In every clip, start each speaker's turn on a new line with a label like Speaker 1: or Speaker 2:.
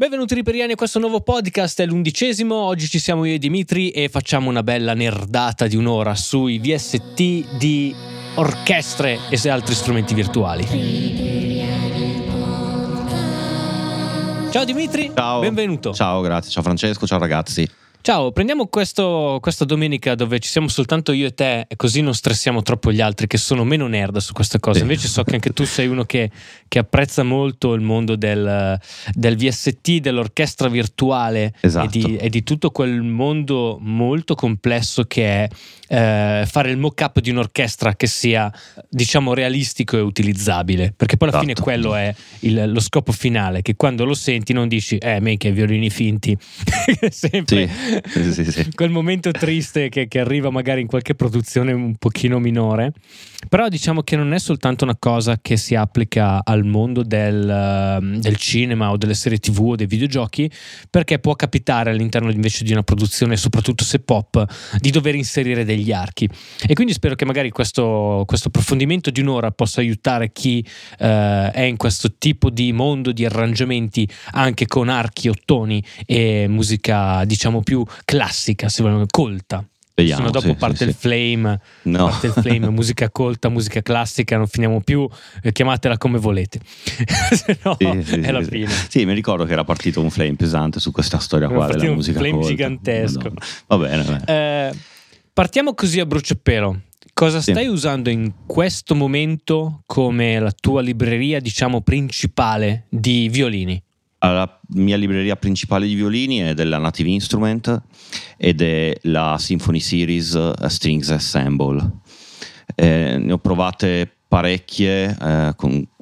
Speaker 1: Benvenuti riperiani a questo nuovo podcast, è l'undicesimo, oggi ci siamo io e Dimitri e facciamo una bella nerdata di un'ora sui VST di orchestre e altri strumenti virtuali. Ciao Dimitri,
Speaker 2: Ciao.
Speaker 1: benvenuto.
Speaker 2: Ciao, grazie. Ciao Francesco, ciao ragazzi.
Speaker 1: Ciao, prendiamo questo, questa domenica dove ci siamo soltanto io e te, così non stressiamo troppo gli altri che sono meno nerd su queste cose. Invece so che anche tu sei uno che, che apprezza molto il mondo del, del VST, dell'orchestra virtuale
Speaker 2: Esatto.
Speaker 1: e, di, e di tutto quel mondo molto complesso che è eh, fare il mock-up di un'orchestra che sia, diciamo, realistico e utilizzabile. Perché poi alla fine
Speaker 2: Esatto.
Speaker 1: quello è il- lo scopo finale, che quando lo senti non dici, eh, me che violini finti. Sempre
Speaker 2: Sì, sì, sì,
Speaker 1: quel momento triste che, che arriva magari in qualche produzione un pochino minore. Però diciamo che non è soltanto una cosa che si applica al mondo del, ehm, del cinema o delle serie tv o dei videogiochi, perché può capitare all'interno invece di una produzione, soprattutto se pop, di dover inserire degli archi. E quindi spero che magari questo, questo approfondimento di un'ora possa aiutare chi eh, è in questo tipo di mondo di arrangiamenti anche con archi, ottoni e musica diciamo più classica, se vogliamo, colta.
Speaker 2: Vediamo.
Speaker 1: Se no dopo
Speaker 2: sì,
Speaker 1: parte
Speaker 2: sì,
Speaker 1: il flame,
Speaker 2: No.
Speaker 1: parte il flame, musica colta, musica classica, non finiamo più, eh, chiamatela come volete. se no
Speaker 2: Sì,
Speaker 1: è la fine.
Speaker 2: Sì, mi ricordo che era partito un flame pesante su questa storia
Speaker 1: Era
Speaker 2: qua della
Speaker 1: un
Speaker 2: musica
Speaker 1: flame
Speaker 2: colta.
Speaker 1: gigantesco.
Speaker 2: Va bene, va bene.
Speaker 1: Eh, partiamo così a bruciapelo. Cosa stai usando in questo momento come la tua libreria, diciamo, principale di violini?
Speaker 2: Allora, La mia libreria principale di violini è della Native Instrument ed è la Symphony Series eh, Strings Ensemble. Eh, ne ho provate parecchie, eh,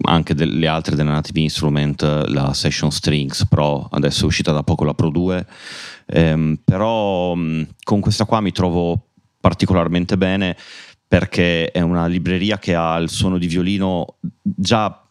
Speaker 2: anche delle altre della Native Instrument, eh, la Session Strings Pro, adesso è uscita da poco la Pro 2, Ehm, però mh, con questa qua mi trovo particolarmente bene perché è una libreria che ha il suono di violino già,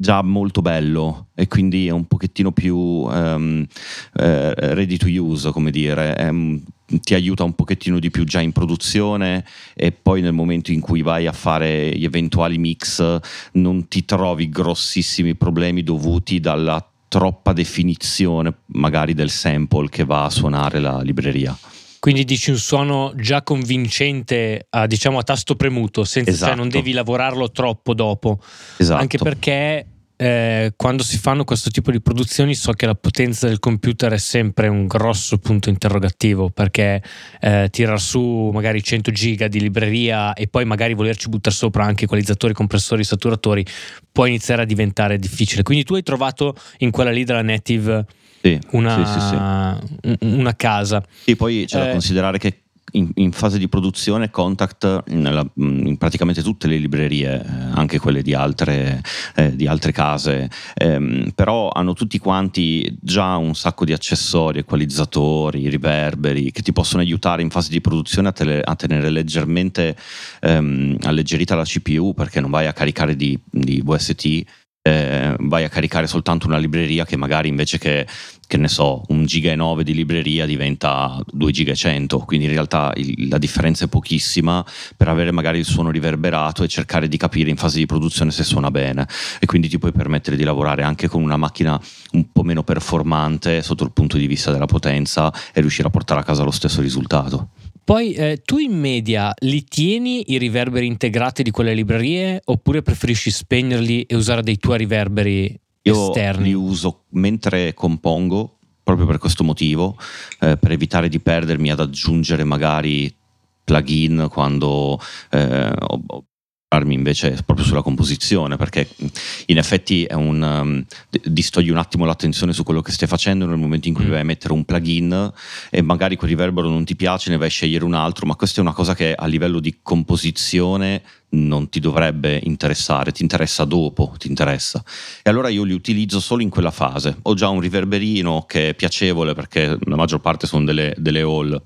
Speaker 2: già molto bello e quindi è un pochettino più ehm, eh, ready to use, come dire, Ehm, ti aiuta un pochettino di più già in produzione e poi nel momento in cui vai a fare gli eventuali mix non ti trovi grossissimi problemi dovuti dalla troppa definizione magari del sample che va a suonare la libreria.
Speaker 1: Quindi dici un suono già convincente, a, diciamo a tasto premuto, senza, cioè
Speaker 2: Esatto.
Speaker 1: non devi lavorarlo troppo dopo.
Speaker 2: Esatto.
Speaker 1: Anche perché eh, quando si fanno questo tipo di produzioni so che la potenza del computer è sempre un grosso punto interrogativo perché eh, tirar su magari 100 giga di libreria e poi magari volerci buttare sopra anche equalizzatori, compressori, saturatori può iniziare a diventare difficile. Quindi tu hai trovato in quella lì della Native
Speaker 2: Sì,
Speaker 1: una,
Speaker 2: sì, sì, sì.
Speaker 1: un- una casa.
Speaker 2: Sì, poi c'è da
Speaker 1: Eh.
Speaker 2: considerare che in, in fase di produzione Contact nella- in praticamente tutte le librerie, eh, anche quelle di altre, eh, di altre case, ehm, però hanno tutti quanti già un sacco di accessori, equalizzatori, riverberi che ti possono aiutare in fase di produzione a, tele- a tenere leggermente ehm, alleggerita la CPU perché non vai a caricare di, di VST. Eh, vai a caricare soltanto una libreria che magari invece che che ne so, un giga e 9 di libreria diventa 2 giga e 100, quindi in realtà il- la differenza è pochissima per avere magari il suono riverberato e cercare di capire in fase di produzione se suona bene e quindi ti puoi permettere di lavorare anche con una macchina un po' meno performante sotto il punto di vista della potenza e riuscire a portare a casa lo stesso risultato.
Speaker 1: Poi eh, tu in media li tieni i riverberi integrati di quelle librerie oppure preferisci spegnerli e usare dei tuoi riverberi
Speaker 2: Io
Speaker 1: esterni?
Speaker 2: li uso mentre compongo, proprio per questo motivo, eh, per evitare di perdermi ad aggiungere magari plugin quando eh, ho- farmi invece proprio sulla composizione perché in effetti è un um, distogli un attimo l'attenzione su quello che stai facendo nel momento in cui
Speaker 1: Mm.
Speaker 2: vai a mettere un plugin e magari quel riverbero non ti piace ne vai a scegliere un altro ma questa è una cosa che a livello di composizione non ti dovrebbe interessare ti interessa dopo ti interessa e allora io li utilizzo solo in quella fase. Ho già un riverberino che è piacevole perché la maggior parte sono delle, delle hall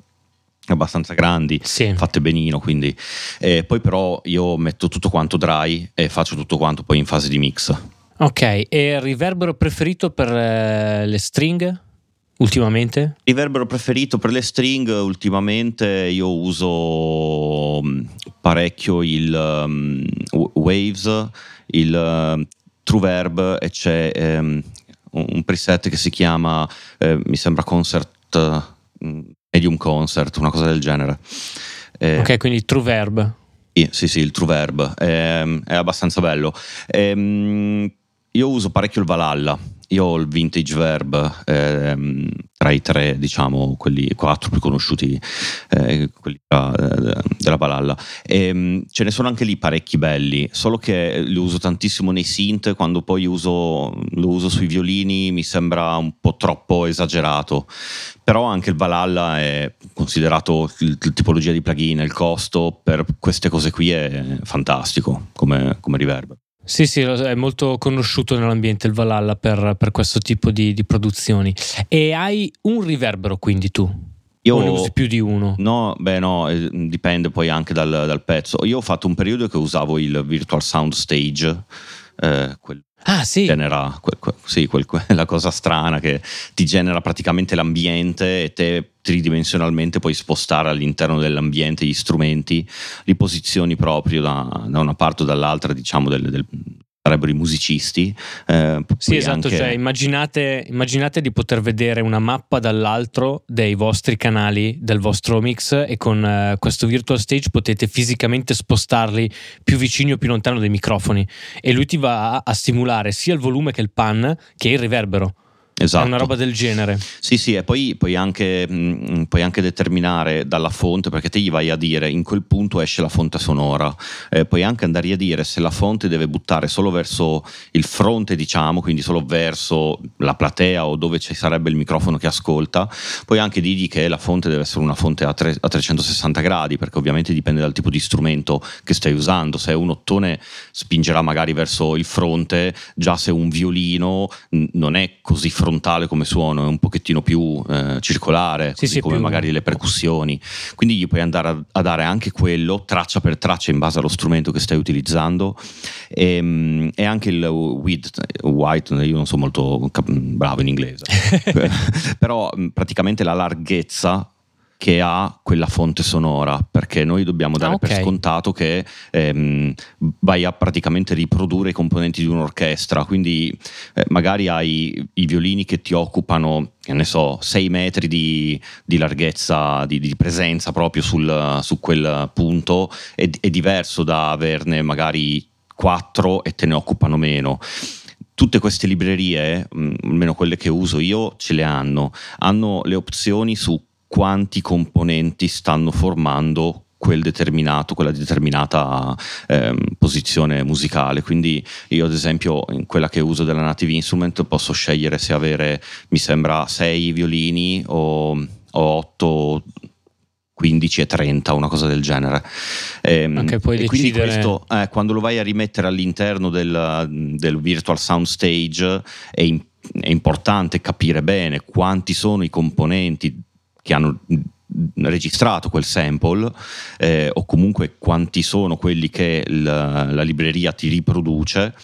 Speaker 2: abbastanza grandi,
Speaker 1: Sì.
Speaker 2: fatte benino, quindi eh, poi però io metto tutto quanto dry e faccio tutto quanto poi in fase di mix.
Speaker 1: Ok, e il riverbero preferito per eh, le string ultimamente?
Speaker 2: Riverbero preferito per le string ultimamente io uso mm, parecchio il um, Waves, il um, True Verb e c'è ehm, un preset che si chiama, eh, mi sembra concert, medium concert, una cosa del genere.
Speaker 1: Eh, ok, quindi true verb.
Speaker 2: Sì, sì, sì, il true verb, è, è abbastanza bello. Ehm, io uso parecchio il Valhalla, io ho il vintage verb ehm, tra i tre, diciamo, quelli quattro più conosciuti, eh, quelli della, della Valhalla. E, ehm, ce ne sono anche lì parecchi belli, solo che li uso tantissimo nei synth, quando poi uso, lo uso sui violini mi sembra un po' troppo esagerato. Però anche il Valhalla è considerato la tipologia di plugin, il costo per queste cose qui è fantastico come, come reverb.
Speaker 1: Sì, sì, è molto conosciuto nell'ambiente il Valhalla per, per questo tipo di, di, produzioni. E hai un riverbero quindi tu? Io, o ne usi più di uno?
Speaker 2: No, beh no, eh, dipende poi anche dal, dal pezzo. Io ho fatto un periodo che usavo il Virtual Sound Stage, eh, quel
Speaker 1: Ah, sì.
Speaker 2: Genera que, que, sì, quel, quella cosa strana che ti genera praticamente l'ambiente e te tridimensionalmente puoi spostare all'interno dell'ambiente gli strumenti, li posizioni proprio da, da una parte o dall'altra, diciamo, del, del, sarebbero i musicisti.
Speaker 1: Eh, sì, esatto, anche... cioè, immaginate, immaginate, di poter vedere una mappa dall'altro dei vostri canali, del vostro mix e con eh, questo virtual stage potete fisicamente spostarli più vicini o più lontano dai microfoni e lui ti va a, a stimolare sia il volume che il pan che il riverbero. Esatto. È una roba del genere.
Speaker 2: Sì, sì, e poi puoi anche, mh, mm, puoi anche, determinare dalla fonte, perché te gli vai a dire in quel punto esce la fonte sonora, eh, puoi anche andare a dire se la fonte deve buttare solo verso il fronte, diciamo, quindi solo verso la platea o dove ci sarebbe il microfono che ascolta, puoi anche dirgli che la fonte deve essere una fonte a, tre, a 360 gradi, perché ovviamente dipende dal tipo di strumento che stai usando. Se è un ottone spingerà magari verso il fronte, già se un violino non è così frontale frontale come suono, è un pochettino più eh, circolare, sì, sì, come più... magari le percussioni. Quindi gli puoi andare a, a, dare anche quello, traccia per traccia, in base allo strumento che stai utilizzando. E, ehm, e anche il width, white, io non sono molto bravo in inglese, però praticamente la larghezza che ha quella fonte sonora, perché noi dobbiamo dare ah, okay. per scontato che ehm, vai a praticamente riprodurre i componenti di un'orchestra, quindi eh, magari hai i violini che ti occupano, che ne so, 6 metri di, di larghezza, di, di, presenza proprio sul, su quel punto, è, è diverso da averne magari 4 e te ne occupano meno tutte queste librerie, mm, almeno quelle che uso io, ce le hanno. Hanno le opzioni su quanti componenti stanno formando quel determinato, quella determinata ehm, posizione musicale. Quindi io ad esempio in quella che uso della Native Instrument posso scegliere se avere, mi sembra, 6 violini o, o 8 15 e 30, una cosa del genere.
Speaker 1: Ehm, Anche puoi e
Speaker 2: quindi questo, eh, quando lo vai a rimettere all'interno del, del Virtual Sound Stage è, è importante capire bene quanti sono i componenti che hanno registrato quel sample eh, o comunque quanti sono quelli che la, la, libreria ti riproduce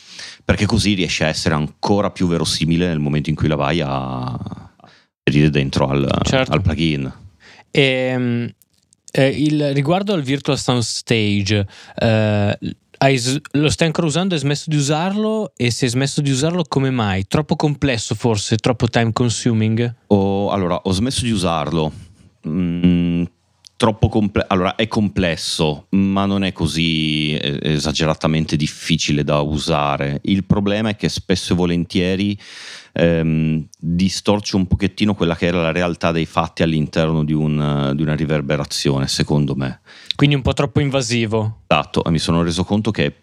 Speaker 2: perché così riesce a essere ancora più verosimile nel momento in cui la vai a inserire dentro al, certo. al plugin
Speaker 1: e, ehm, eh, il, riguardo al Virtual Sound Stage eh, hai, lo stai ancora usando? Hai smesso di usarlo? E se hai smesso di usarlo, come mai? Troppo complesso, forse? Troppo time consuming?
Speaker 2: Oh, allora, ho smesso di usarlo. Mm, troppo complesso. Allora, è complesso, ma non è così eh, esageratamente difficile da usare. Il problema è che spesso e volentieri ehm, distorce un pochettino quella che era la realtà dei fatti all'interno di, un, di una riverberazione, secondo me.
Speaker 1: Quindi un po' troppo invasivo.
Speaker 2: Esatto, mi sono reso conto che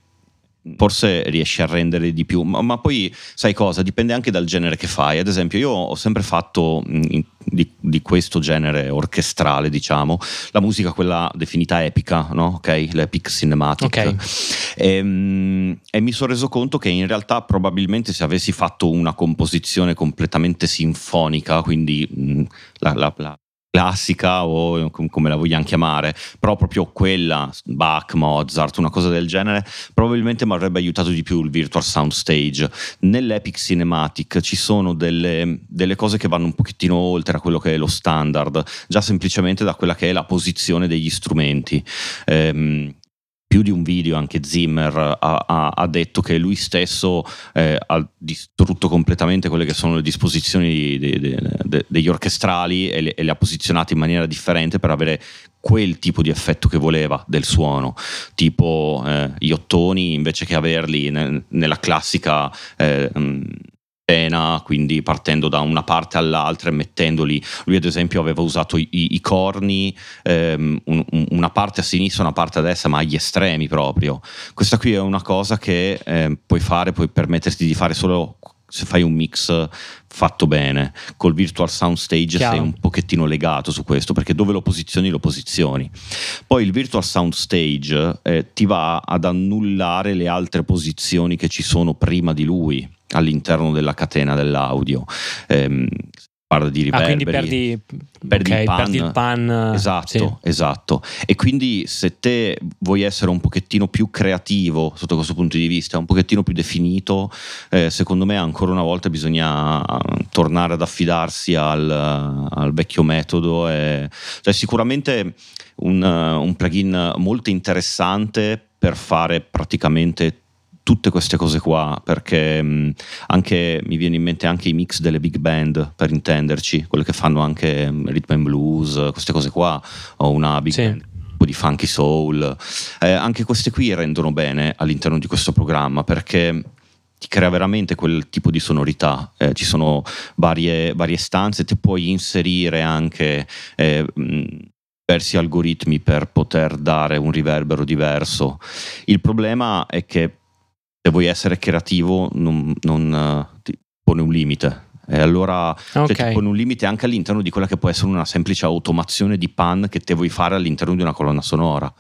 Speaker 2: forse riesci a rendere di più, ma, ma, poi sai cosa? Dipende anche dal genere che fai. Ad esempio, io ho sempre fatto in, di, di, questo genere orchestrale, diciamo, la musica quella definita epica, no? Ok, l'epic cinematic. Okay. E, ehm, e mi sono reso conto che in realtà probabilmente se avessi fatto una composizione completamente sinfonica, quindi mh, la, la, la classica o come la vogliamo chiamare, però proprio quella, Bach, Mozart, una cosa del genere, probabilmente mi avrebbe aiutato di più il Virtual Sound Stage. Nell'Epic Cinematic ci sono delle, delle cose che vanno un pochettino oltre a quello che è lo standard, già semplicemente da quella che è la posizione degli strumenti. Ehm, più di un video anche Zimmer ha, ha, ha detto che lui stesso eh, ha distrutto completamente quelle che sono le disposizioni de, de, de, degli orchestrali e le, e le ha posizionate in maniera differente per avere quel tipo di effetto che voleva del suono, tipo eh, gli ottoni invece che averli ne, nella classica eh, scena, quindi partendo da una parte all'altra e mettendoli. Lui, ad esempio, aveva usato i, i corni, ehm, un, una parte a sinistra, una parte a destra, ma agli estremi proprio. Questa qui è una cosa che eh, puoi fare, puoi permetterti di fare solo se fai un mix fatto bene col virtual sound stage Chiaro. sei un pochettino legato su questo perché dove lo posizioni lo posizioni poi il virtual sound stage eh, ti va ad annullare le altre posizioni che ci sono prima di lui all'interno della catena dell'audio. Eh, parla di riverberi.
Speaker 1: Ah, quindi perdi, perdi, okay, il pan. perdi, il pan.
Speaker 2: Esatto, sì. esatto. E quindi se te vuoi essere un pochettino più creativo sotto questo punto di vista, un pochettino più definito, eh, secondo me ancora una volta bisogna tornare ad affidarsi al, al vecchio metodo. E, cioè, sicuramente un, un plugin molto interessante per fare praticamente tutte queste cose qua, perché mh, anche, mi viene in mente anche i mix delle big band, per intenderci, quelle che fanno anche mh, rhythm and blues, queste cose qua, o una big sì. band di funky soul, eh, anche queste qui rendono bene all'interno di questo programma perché ti crea veramente quel tipo di sonorità. Eh, ci sono varie, varie, stanze, ti puoi inserire anche eh, diversi algoritmi per poter dare un riverbero diverso. Il problema è che se vuoi essere creativo non, non uh, ti pone un limite. E allora okay. cioè, ti pone un limite anche all'interno di quella che può essere una semplice automazione di pan che te vuoi fare all'interno di una colonna sonora.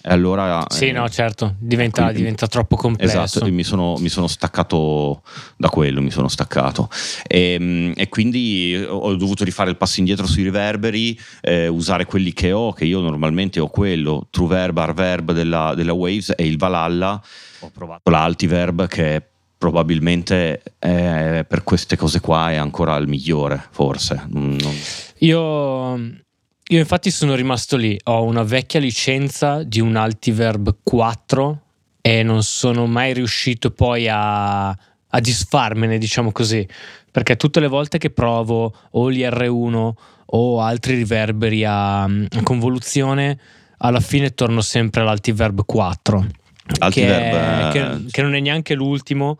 Speaker 2: E allora,
Speaker 1: sì, eh, no, certo, diventa, quindi, diventa, troppo complesso.
Speaker 2: Esatto, mi sono, mi sono, staccato da quello, mi sono staccato. E, ehm, e, quindi ho dovuto rifare il passo indietro sui riverberi, eh, usare quelli che ho, che io normalmente ho quello, True Verb, Arverb della, della Waves e il Valhalla ho provato l'Altiverb che probabilmente è, per queste cose qua è ancora il migliore, forse. Non...
Speaker 1: Io, io infatti sono rimasto lì, ho una vecchia licenza di un Altiverb 4 e non sono mai riuscito poi a, a disfarmene, diciamo così, perché tutte le volte che provo o gli R1 o altri riverberi a, a convoluzione, alla fine torno sempre all'Altiverb 4 che, è, che, che, non è neanche l'ultimo,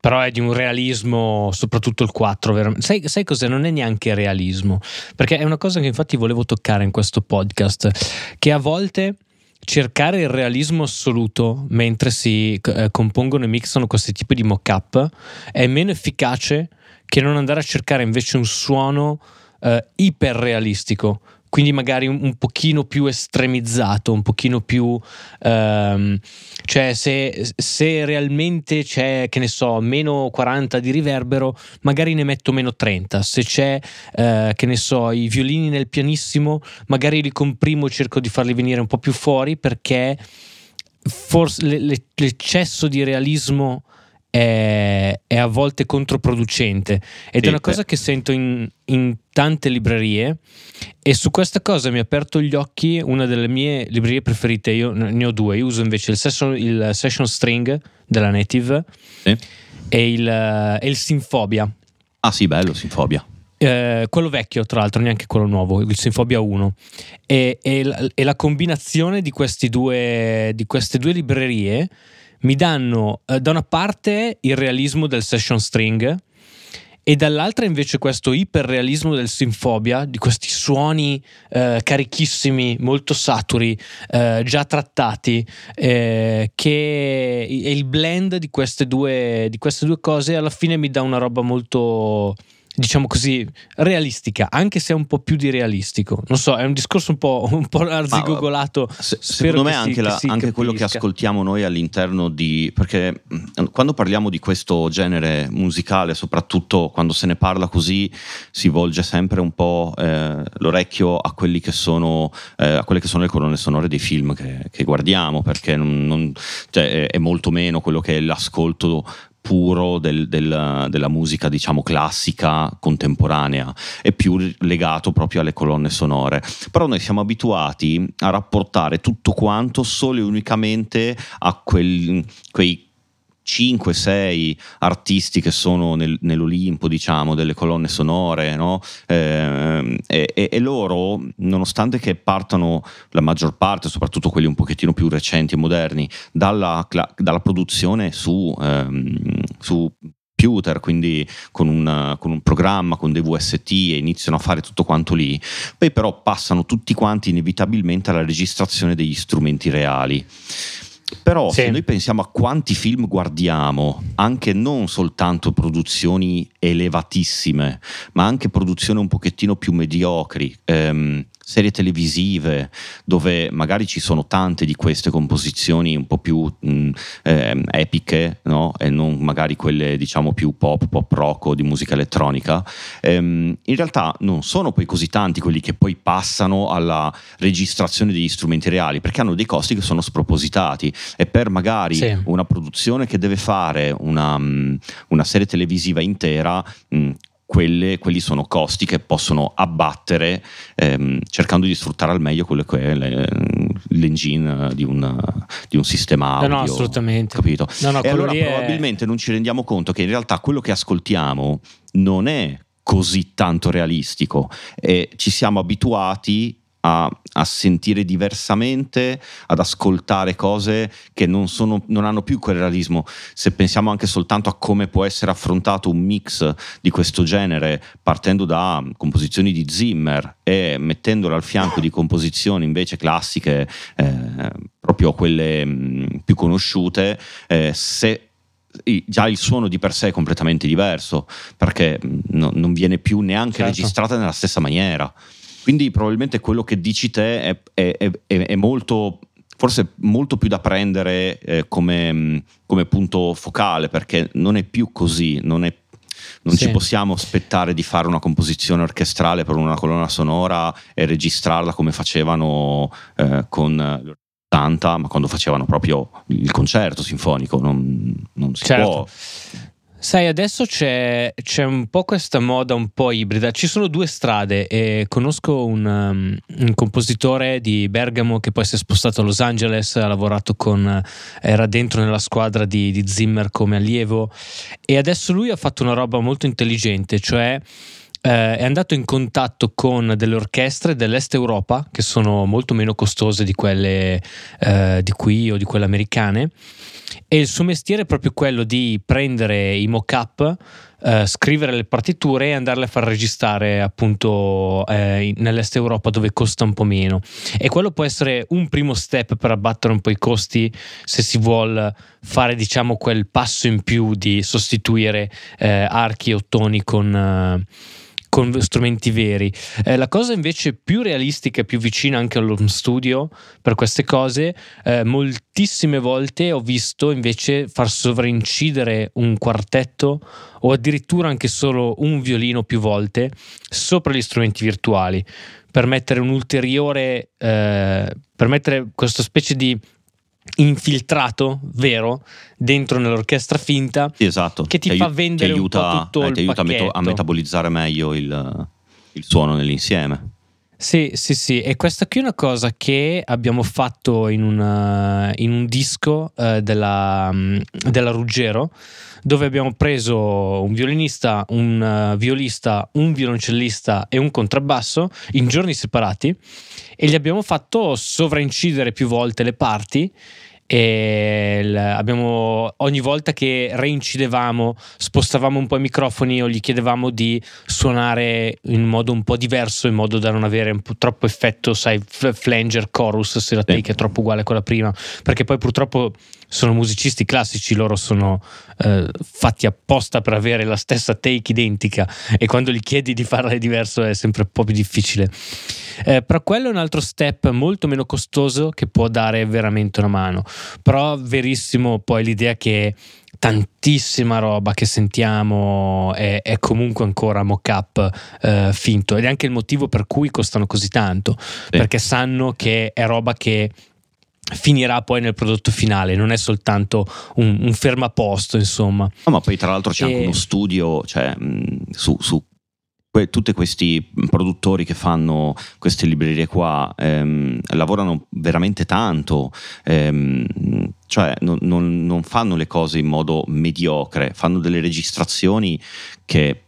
Speaker 1: però è di un realismo, soprattutto il 4. Sai, sai, cos'è? Non è neanche realismo, perché è una cosa che infatti volevo toccare in questo podcast, che a volte cercare il realismo assoluto mentre si eh, compongono e mixano questi tipi di mock-up è meno efficace che non andare a cercare invece un suono eh, iperrealistico quindi magari un, un, pochino più estremizzato, un pochino più... Um, cioè se, se, realmente c'è, che ne so, meno 40 di riverbero, magari ne metto meno 30. Se c'è, uh, che ne so, i violini nel pianissimo, magari li comprimo e cerco di farli venire un po' più fuori perché forse l'eccesso di realismo è, è, a volte controproducente ed sì, è una cosa che sento in, in, tante librerie e su questa cosa mi ha aperto gli occhi una delle mie librerie preferite, io ne ho due, io uso invece il session, il session string della Native sì. e, il, e il Sinfobia.
Speaker 2: Ah sì, bello Sinfobia.
Speaker 1: Eh, quello vecchio, tra l'altro, neanche quello nuovo, il Sinfobia 1. E, e, la, e la combinazione di, due, di queste due librerie mi danno eh, da una parte il realismo del session string e dall'altra invece questo iperrealismo del Sinfobia, di questi suoni eh, carichissimi, molto saturi, eh, già trattati, eh, che è il blend di queste, due, di queste due cose alla fine mi dà una roba molto diciamo così, realistica, anche se è un po' più di realistico. Non so, è un discorso un po', un po arzigogolato.
Speaker 2: Se, secondo me anche, si, la, anche quello che ascoltiamo noi all'interno di... perché mm, quando parliamo di questo genere musicale, soprattutto quando se ne parla così, si volge sempre un po' eh, l'orecchio a, quelli che sono, eh, a quelle che sono le colonne sonore dei film che, che guardiamo, perché non, non, cioè, è molto meno quello che è l'ascolto puro del, del, della musica, diciamo, classica contemporanea, è più legato proprio alle colonne sonore. Però noi siamo abituati a rapportare tutto quanto solo e unicamente a quel, quei 5-6 artisti che sono nel, nell'Olimpo, diciamo, delle colonne sonore, no? eh, e, e, loro, nonostante che partano la maggior parte, soprattutto quelli un pochettino più recenti e moderni, dalla, dalla produzione su, ehm, su computer, quindi con un, con un, programma, con dei VST e iniziano a fare tutto quanto lì, poi però passano tutti quanti inevitabilmente alla registrazione degli strumenti reali. Però sì. se noi pensiamo a quanti film guardiamo, anche non soltanto produzioni elevatissime, ma anche produzioni un pochettino più mediocri, ehm, serie televisive dove magari ci sono tante di queste composizioni un po' più mh, eh, epiche no? e non magari quelle diciamo più pop, pop rock o di musica elettronica ehm, in realtà non sono poi così tanti quelli che poi passano alla registrazione degli strumenti reali perché hanno dei costi che sono spropositati e per magari sì. una produzione che deve fare una, una serie televisiva intera mh, quelle, quelli sono costi che possono abbattere ehm, cercando di sfruttare al meglio quello che è l'engine di un, di un sistema audio.
Speaker 1: No, no assolutamente.
Speaker 2: Capito?
Speaker 1: No, no,
Speaker 2: e allora
Speaker 1: è...
Speaker 2: probabilmente non ci rendiamo conto che in realtà quello che ascoltiamo non è così tanto realistico e ci siamo abituati a, a, sentire diversamente, ad ascoltare cose che non, sono, non, hanno più quel realismo. Se pensiamo anche soltanto a come può essere affrontato un mix di questo genere, partendo da composizioni di Zimmer e mettendolo al fianco di composizioni invece classiche, eh, proprio quelle mh, più conosciute, eh, se già il suono di per sé è completamente diverso perché no, non viene più neanche certo. registrata nella stessa maniera. Quindi probabilmente quello che dici te è, è, è, è molto forse molto più da prendere eh, come, come, punto focale perché non è più così, non, è, non sì. ci possiamo aspettare di fare una composizione orchestrale per una colonna sonora e registrarla come facevano eh, con ma quando facevano proprio il concerto sinfonico, non, non si certo. può
Speaker 1: Sai, adesso c'è, c'è, un po' questa moda un po' ibrida. Ci sono due strade e conosco un, um, un, compositore di Bergamo che poi si è spostato a Los Angeles, ha lavorato con, era dentro nella squadra di, di Zimmer come allievo e adesso lui ha fatto una roba molto intelligente, cioè eh, è andato in contatto con delle orchestre dell'est Europa che sono molto meno costose di quelle eh, di qui o di quelle americane e il suo mestiere è proprio quello di prendere i mock-up, eh, scrivere le partiture e andarle a far registrare appunto eh, nell'est Europa dove costa un po' meno. E quello può essere un primo step per abbattere un po' i costi se si vuole fare diciamo quel passo in più di sostituire eh, archi e ottoni con eh, con strumenti veri. Eh, la cosa invece più realistica e più vicina anche all'home studio per queste cose, eh, moltissime volte ho visto invece far sovraincidere un quartetto o addirittura anche solo un violino più volte sopra gli strumenti virtuali per mettere un ulteriore, eh, per mettere questa specie di infiltrato vero dentro nell'orchestra finta
Speaker 2: sì, esatto.
Speaker 1: che ti, ti fa vendere ti aiuta, tutto eh, ti aiuta a, meto-
Speaker 2: a, metabolizzare meglio il, il suono nell'insieme
Speaker 1: sì, sì, sì, e questa qui è una cosa che abbiamo fatto in, una, in un disco uh, della, um, della, Ruggero, dove abbiamo preso un violinista, un uh, violista, un violoncellista e un contrabbasso in giorni separati e gli abbiamo fatto sovraincidere più volte le parti e abbiamo, ogni volta che reincidevamo spostavamo un po' i microfoni o gli chiedevamo di suonare in modo un po' diverso in modo da non avere un po' troppo effetto sai flanger chorus se la take è troppo uguale a quella prima. Perché poi purtroppo sono musicisti classici loro sono eh, fatti apposta per avere la stessa take identica. E quando gli chiedi di farla diverso è sempre un po' più difficile. Eh, però quello è un altro step molto meno costoso che può dare veramente una mano. Però verissimo poi l'idea che tantissima roba che sentiamo è, è comunque ancora mock-up eh, finto ed è anche il motivo per cui costano così tanto, sì. perché sanno che è roba che finirà poi nel prodotto finale, non è soltanto un, un fermaposto, insomma.
Speaker 2: No, ma poi tra l'altro c'è e... anche uno studio cioè, su, su que- tutti questi produttori che fanno queste librerie qua ehm, lavorano veramente tanto, ehm, cioè non, non, non fanno le cose in modo mediocre, fanno delle registrazioni che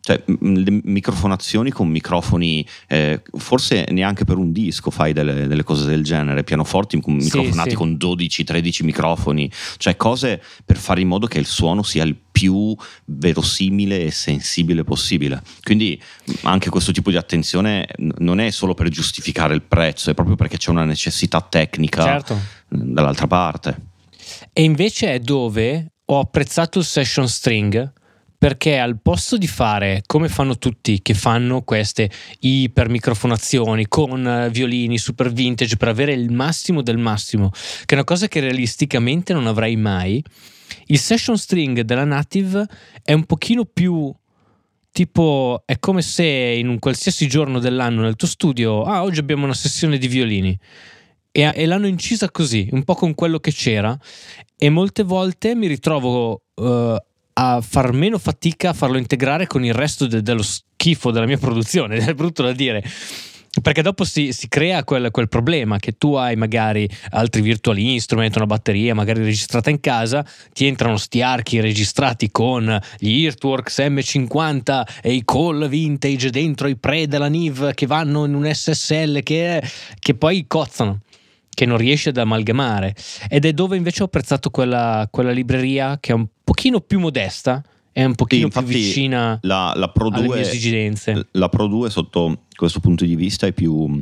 Speaker 2: cioè, le microfonazioni con microfoni, eh, forse neanche per un disco fai delle, delle cose del genere, pianoforti con microfonati sì, sì. con 12-13 microfoni, cioè cose per fare in modo che il suono sia il più verosimile e sensibile possibile. Quindi anche questo tipo di attenzione non è solo per giustificare il prezzo, è proprio perché c'è una necessità tecnica certo. dall'altra parte.
Speaker 1: E invece è dove ho apprezzato il session string perché al posto di fare come fanno tutti che fanno queste ipermicrofonazioni con eh, violini super vintage per avere il massimo del massimo, che è una cosa che realisticamente non avrai mai, il session string della Native è un pochino più tipo è come se in un qualsiasi giorno dell'anno nel tuo studio, ah oggi abbiamo una sessione di violini. E, e l'hanno incisa così, un po' con quello che c'era, e molte volte mi ritrovo uh, a far meno fatica a farlo integrare con il resto de- dello schifo della mia produzione, è brutto da dire. Perché dopo si, si crea quel, quel, problema che tu hai magari altri virtual instrument, una batteria magari registrata in casa, ti entrano sti archi registrati con gli Earthworks M50 e i call vintage dentro i pre della NIV che vanno in un SSL che, che poi cozzano che non riesce ad amalgamare. Ed è dove invece ho apprezzato quella, quella libreria che è un pochino più modesta è un pochino sì, più vicina la, la Pro 2, alle mie esigenze.
Speaker 2: la Pro 2 sotto questo punto di vista è più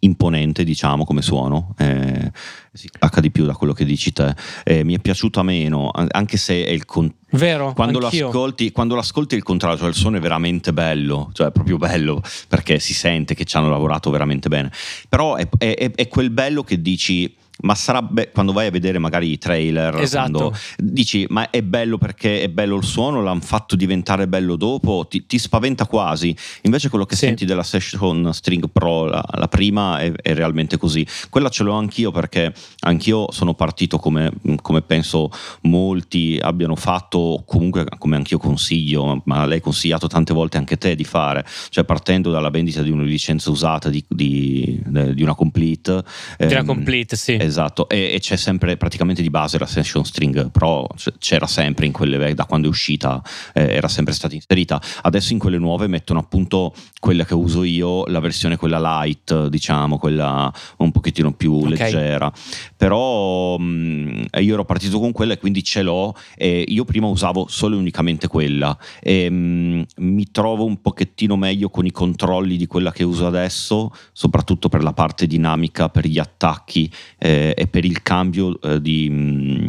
Speaker 2: imponente, diciamo, come suono. Eh, si stacca di più da quello che dici te. Eh, mi è piaciuta meno, anche se è il contrario.
Speaker 1: Vero,
Speaker 2: quando l'ascolti, quando l'ascolti il contrario, cioè il suono è veramente bello, cioè è proprio bello perché si sente che ci hanno lavorato veramente bene. Però è, è, è quel bello che dici ma sarà be- quando vai a vedere magari i trailer esatto. dici ma è bello perché è bello il suono l'hanno fatto diventare bello dopo ti, ti spaventa quasi invece quello che sì. senti della Session String Pro la, la prima è, è, realmente così quella ce l'ho anch'io perché anch'io sono partito come, come, penso molti abbiano fatto comunque come anch'io consiglio ma l'hai consigliato tante volte anche te di fare cioè partendo dalla vendita di una licenza usata di, di, di una complete
Speaker 1: di una ehm, complete sì
Speaker 2: Esatto, e, e, c'è sempre praticamente di base la Session String Pro, c'era sempre in quelle, da quando è uscita, eh, era sempre stata inserita. Adesso in quelle nuove mettono appunto quella che uso io, la versione quella light, diciamo, quella un pochettino più okay. leggera. Però mh, mm, io ero partito con quella e quindi ce l'ho e io prima usavo solo e unicamente quella e mh, mm, mi trovo un pochettino meglio con i controlli di quella che uso adesso, soprattutto per la parte dinamica, per gli attacchi. Eh, eh, e per il cambio eh, di, mm,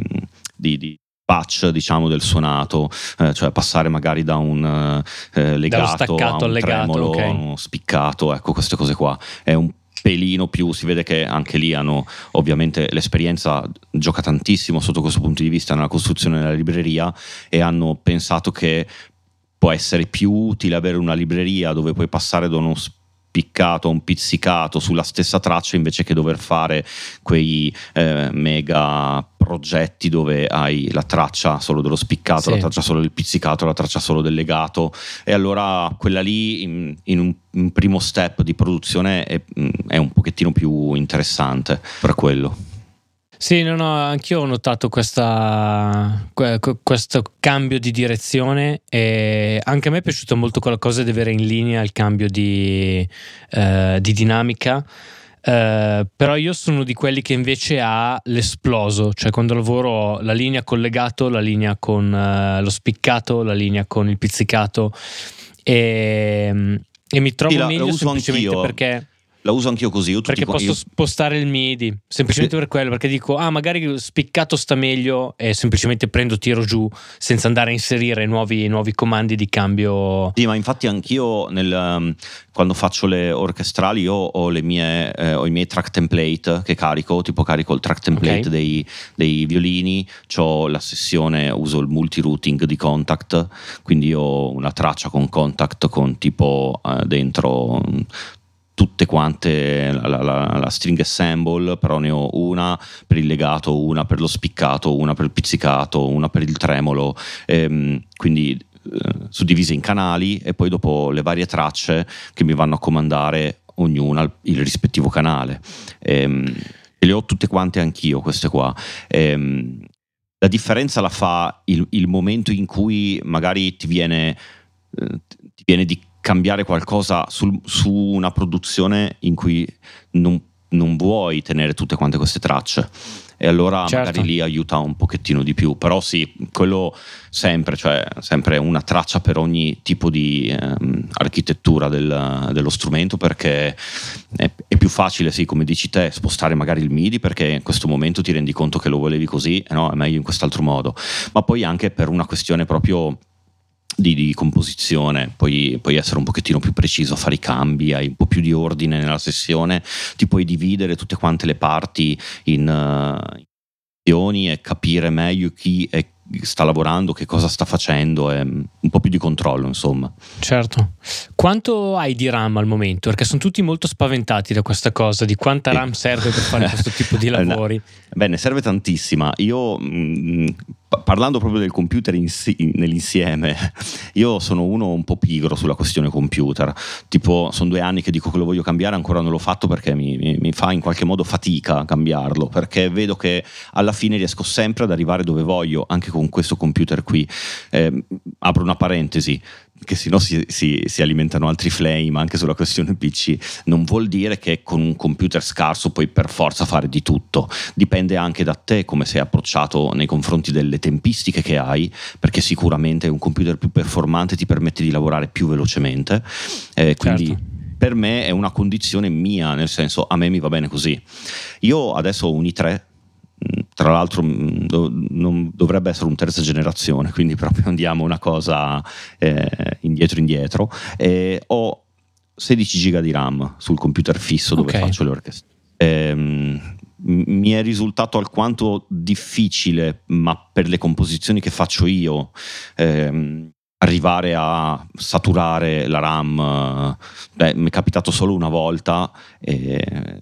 Speaker 2: di, di patch diciamo del suonato eh, cioè passare magari da un eh, legato a un legato, tremolo okay. spiccato ecco queste cose qua è un pelino più si vede che anche lì hanno ovviamente l'esperienza gioca tantissimo sotto questo punto di vista nella costruzione della libreria e hanno pensato che può essere più utile avere una libreria dove puoi passare da uno piccato, un pizzicato sulla stessa traccia invece che dover fare quei eh, mega progetti dove hai la traccia solo dello spiccato, sì. la traccia solo del pizzicato, la traccia solo del legato e allora quella lì in, in un, un, primo step di produzione è, è un pochettino più interessante per quello.
Speaker 1: Sì, no, no, anch'io ho notato questa, questo cambio di direzione e anche a me è piaciuta molto quella cosa di avere in linea il cambio di, eh, di dinamica. Uh, però io sono di quelli che invece ha l'esploso, cioè quando lavoro la linea collegato, la linea con uh, lo spiccato, la linea con il pizzicato e, e mi trovo sì, meglio semplicemente anch'io. perché
Speaker 2: la uso anch'io così. Io
Speaker 1: perché posso io... spostare il MIDI semplicemente sì. per quello. Perché dico, ah, magari spiccato sta meglio e semplicemente prendo, tiro giù senza andare a inserire nuovi, nuovi comandi di cambio.
Speaker 2: Sì, ma infatti anch'io nel, um, quando faccio le orchestrali, io ho, mie, eh, ho, i miei track template che carico. Tipo, carico il track template okay. dei, dei, violini. Ho la sessione, uso il multi routing di contact. Quindi ho una traccia con contact con tipo eh, dentro tutte quante la, la, la, string assemble, però ne ho una per il legato, una per lo spiccato, una per il pizzicato, una per il tremolo, ehm, quindi eh, suddivise in canali e poi dopo le varie tracce che mi vanno a comandare ognuna il rispettivo canale. Ehm, e le ho tutte quante anch'io queste qua. Ehm, la differenza la fa il, il, momento in cui magari ti viene, eh, ti viene di cambiare qualcosa sul, su una produzione in cui non, non, vuoi tenere tutte quante queste tracce. E allora certo. magari lì aiuta un pochettino di più. Però sì, quello sempre, cioè sempre una traccia per ogni tipo di ehm, architettura del, dello strumento perché è, è, più facile, sì, come dici te, spostare magari il MIDI perché in questo momento ti rendi conto che lo volevi così, e no, è meglio in quest'altro modo. Ma poi anche per una questione proprio di, di, composizione, puoi, puoi, essere un pochettino più preciso, fare i cambi, hai un po' più di ordine nella sessione, ti puoi dividere tutte quante le parti in, uh, e capire meglio chi è sta lavorando, che cosa sta facendo, è un po' più di controllo, insomma.
Speaker 1: Certo. Quanto hai di RAM al momento? Perché sono tutti molto spaventati da questa cosa, di quanta RAM serve per fare questo tipo di lavori.
Speaker 2: Bene, serve tantissima. Io mh, mm, parlando proprio del computer si, nell'insieme, io sono uno un po' pigro sulla questione computer. Tipo, sono due anni che dico che lo voglio cambiare, ancora non l'ho fatto perché mi, mi, mi fa in qualche modo fatica a cambiarlo, perché vedo che alla fine riesco sempre ad arrivare dove voglio, anche con questo computer qui. Eh, apro una parentesi, che se no si, si, si, alimentano altri flame anche sulla questione PC, non vuol dire che con un computer scarso puoi per forza fare di tutto, dipende anche da te come sei approcciato nei confronti delle tempistiche che hai, perché sicuramente un computer più performante ti permette di lavorare più velocemente, eh, quindi certo. per me è una condizione mia, nel senso a me mi va bene così. Io adesso ho un i3 tra l'altro mm, do, non dovrebbe essere un terza generazione, quindi proprio andiamo una cosa eh, indietro indietro. E ho 16 giga di RAM sul computer fisso dove okay. faccio le orchestre. Ehm, mi è risultato alquanto difficile, ma per le composizioni che faccio io, ehm, arrivare a saturare la RAM. Beh, mi è capitato solo una volta. E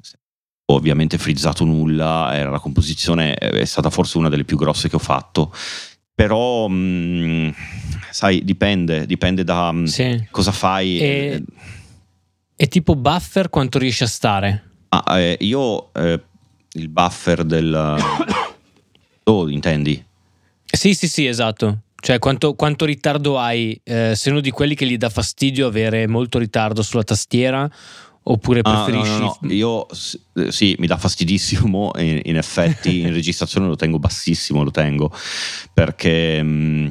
Speaker 2: ovviamente frizzato nulla, era la composizione è stata forse una delle più grosse che ho fatto. Però, mh, mm, sai, dipende, dipende da mm, sì. cosa fai.
Speaker 1: E, e, tipo buffer quanto riesci a stare?
Speaker 2: Ah, eh, io eh, il buffer del... oh, intendi?
Speaker 1: Sì, sì, sì, esatto. Cioè, quanto, quanto ritardo hai? Eh, sei uno di quelli che gli dà fastidio avere molto ritardo sulla tastiera Oppure preferisci... Ah, no,
Speaker 2: no, no. Io eh, sì, mi dà fastidissimo, in, in effetti in registrazione lo tengo bassissimo, lo tengo, perché... Mh, mm,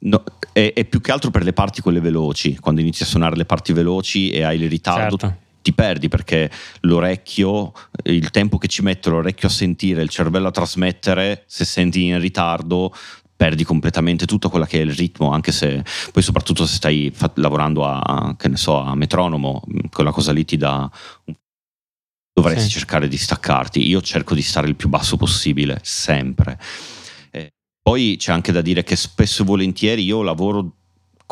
Speaker 2: no, è, è, più che altro per le parti quelle veloci, quando inizi a suonare le parti veloci e hai il ritardo, certo. ti perdi perché l'orecchio, il tempo che ci mette l'orecchio a sentire, il cervello a trasmettere, se senti in ritardo, perdi completamente tutto quello che è il ritmo, anche se poi soprattutto se stai fa- lavorando a, che ne so, a metronomo, quella cosa lì ti dà dovresti sì. cercare di staccarti. Io cerco di stare il più basso possibile, sempre. Eh, poi c'è anche da dire che spesso e volentieri io lavoro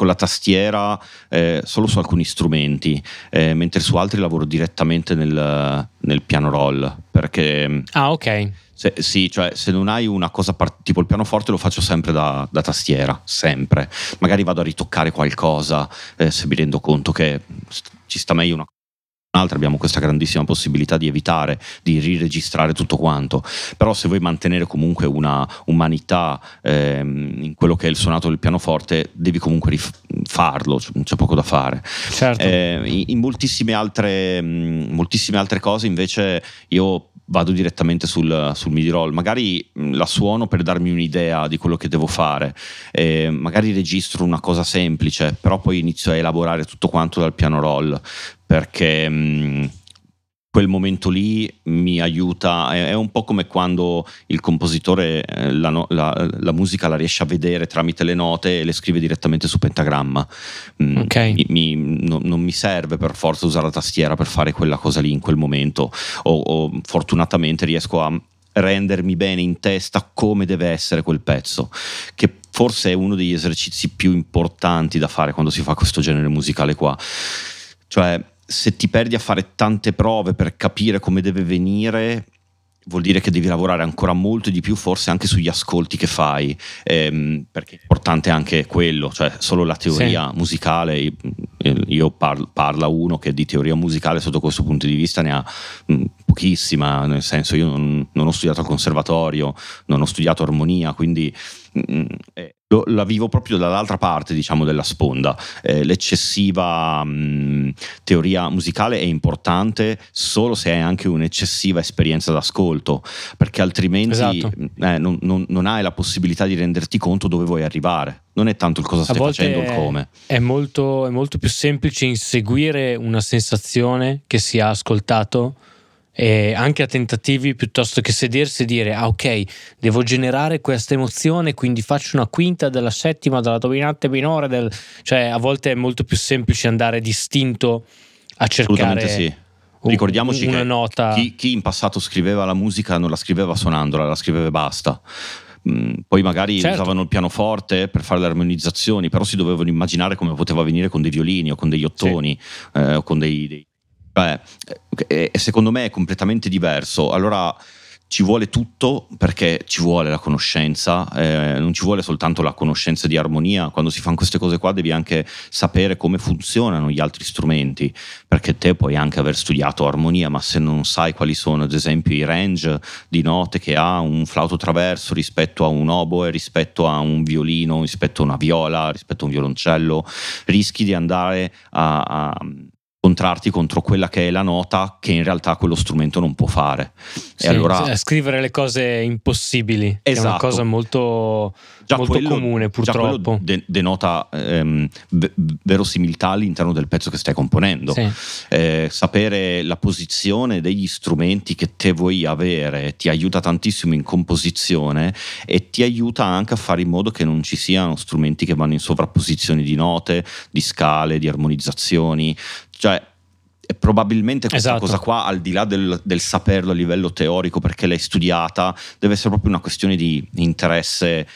Speaker 2: con la tastiera eh, solo su alcuni strumenti, eh, mentre su altri lavoro direttamente nel, nel piano roll. Perché.
Speaker 1: Ah, ok
Speaker 2: se, sì, cioè se non hai una cosa part- tipo il pianoforte lo faccio sempre da, da, tastiera, sempre. Magari vado a ritoccare qualcosa eh, se mi rendo conto che ci sta meglio una un'altra abbiamo questa grandissima possibilità di evitare di riregistrare tutto quanto però se vuoi mantenere comunque una umanità ehm, in quello che è il suonato del pianoforte devi comunque rif- farlo c'è poco da fare
Speaker 1: certo.
Speaker 2: eh, in, in moltissime altre, mh, moltissime altre cose invece io vado direttamente sul, sul MIDI roll. Magari la suono per darmi un'idea di quello che devo fare, eh, magari registro una cosa semplice, però poi inizio a elaborare tutto quanto dal piano roll perché. Mh, quel momento lì mi aiuta, è, un po' come quando il compositore eh, la, la, la, musica la riesce a vedere tramite le note e le scrive direttamente su pentagramma.
Speaker 1: Mm, okay.
Speaker 2: Mi, mi, no, non mi serve per forza usare la tastiera per fare quella cosa lì in quel momento, o, o fortunatamente riesco a rendermi bene in testa come deve essere quel pezzo, che forse è uno degli esercizi più importanti da fare quando si fa questo genere musicale qua. Cioè, se ti perdi a fare tante prove per capire come deve venire, vuol dire che devi lavorare ancora molto di più, forse anche sugli ascolti che fai, ehm, perché è importante anche quello, cioè solo la teoria sì. musicale. Io parlo, parla uno che di teoria musicale sotto questo punto di vista ne ha mh, mm, pochissima, nel senso io non, non, ho studiato al conservatorio, non ho studiato armonia, quindi mh, mm, eh, la vivo proprio dall'altra parte diciamo della sponda. Eh, l'eccessiva mh, teoria musicale è importante solo se hai anche un'eccessiva esperienza d'ascolto perché altrimenti esatto. eh, non, non, non, hai la possibilità di renderti conto dove vuoi arrivare. Non è tanto il cosa stai facendo il come.
Speaker 1: è molto, è molto più semplice inseguire una sensazione che si ha ascoltato eh, anche a tentativi piuttosto che sedersi e dire ah ok devo generare questa emozione quindi faccio una quinta della settima della dominante minore del... cioè a volte è molto più semplice andare distinto a cercare
Speaker 2: sì. ricordiamoci una che nota... chi, chi in passato scriveva la musica non la scriveva suonandola la scriveva e basta mm, poi magari certo. usavano il pianoforte per fare le armonizzazioni, però si dovevano immaginare come poteva venire con dei violini o con degli ottoni sì. eh, o con dei, dei, Beh, eh, secondo me è completamente diverso. Allora ci vuole tutto perché ci vuole la conoscenza, eh, non ci vuole soltanto la conoscenza di armonia, quando si fanno queste cose qua devi anche sapere come funzionano gli altri strumenti, perché te puoi anche aver studiato armonia, ma se non sai quali sono ad esempio i range di note che ha un flauto traverso rispetto a un oboe, rispetto a un violino, rispetto a una viola, rispetto a un violoncello, rischi di andare a, a scontrarti contro quella che è la nota che in realtà quello strumento non può fare.
Speaker 1: Sì, e allora... Scrivere le cose impossibili, esatto. è una esatto. cosa molto, molto quello, comune purtroppo.
Speaker 2: De- denota ehm, verosimilità all'interno del pezzo che stai componendo. Sì. Eh, sapere la posizione degli strumenti che te vuoi avere ti aiuta tantissimo in composizione e ti aiuta anche a fare in modo che non ci siano strumenti che vanno in sovrapposizioni di note, di scale, di armonizzazioni cioè, probabilmente questa esatto. cosa qua, al di là del, del, saperlo a livello teorico perché l'hai studiata, deve essere proprio una questione di interesse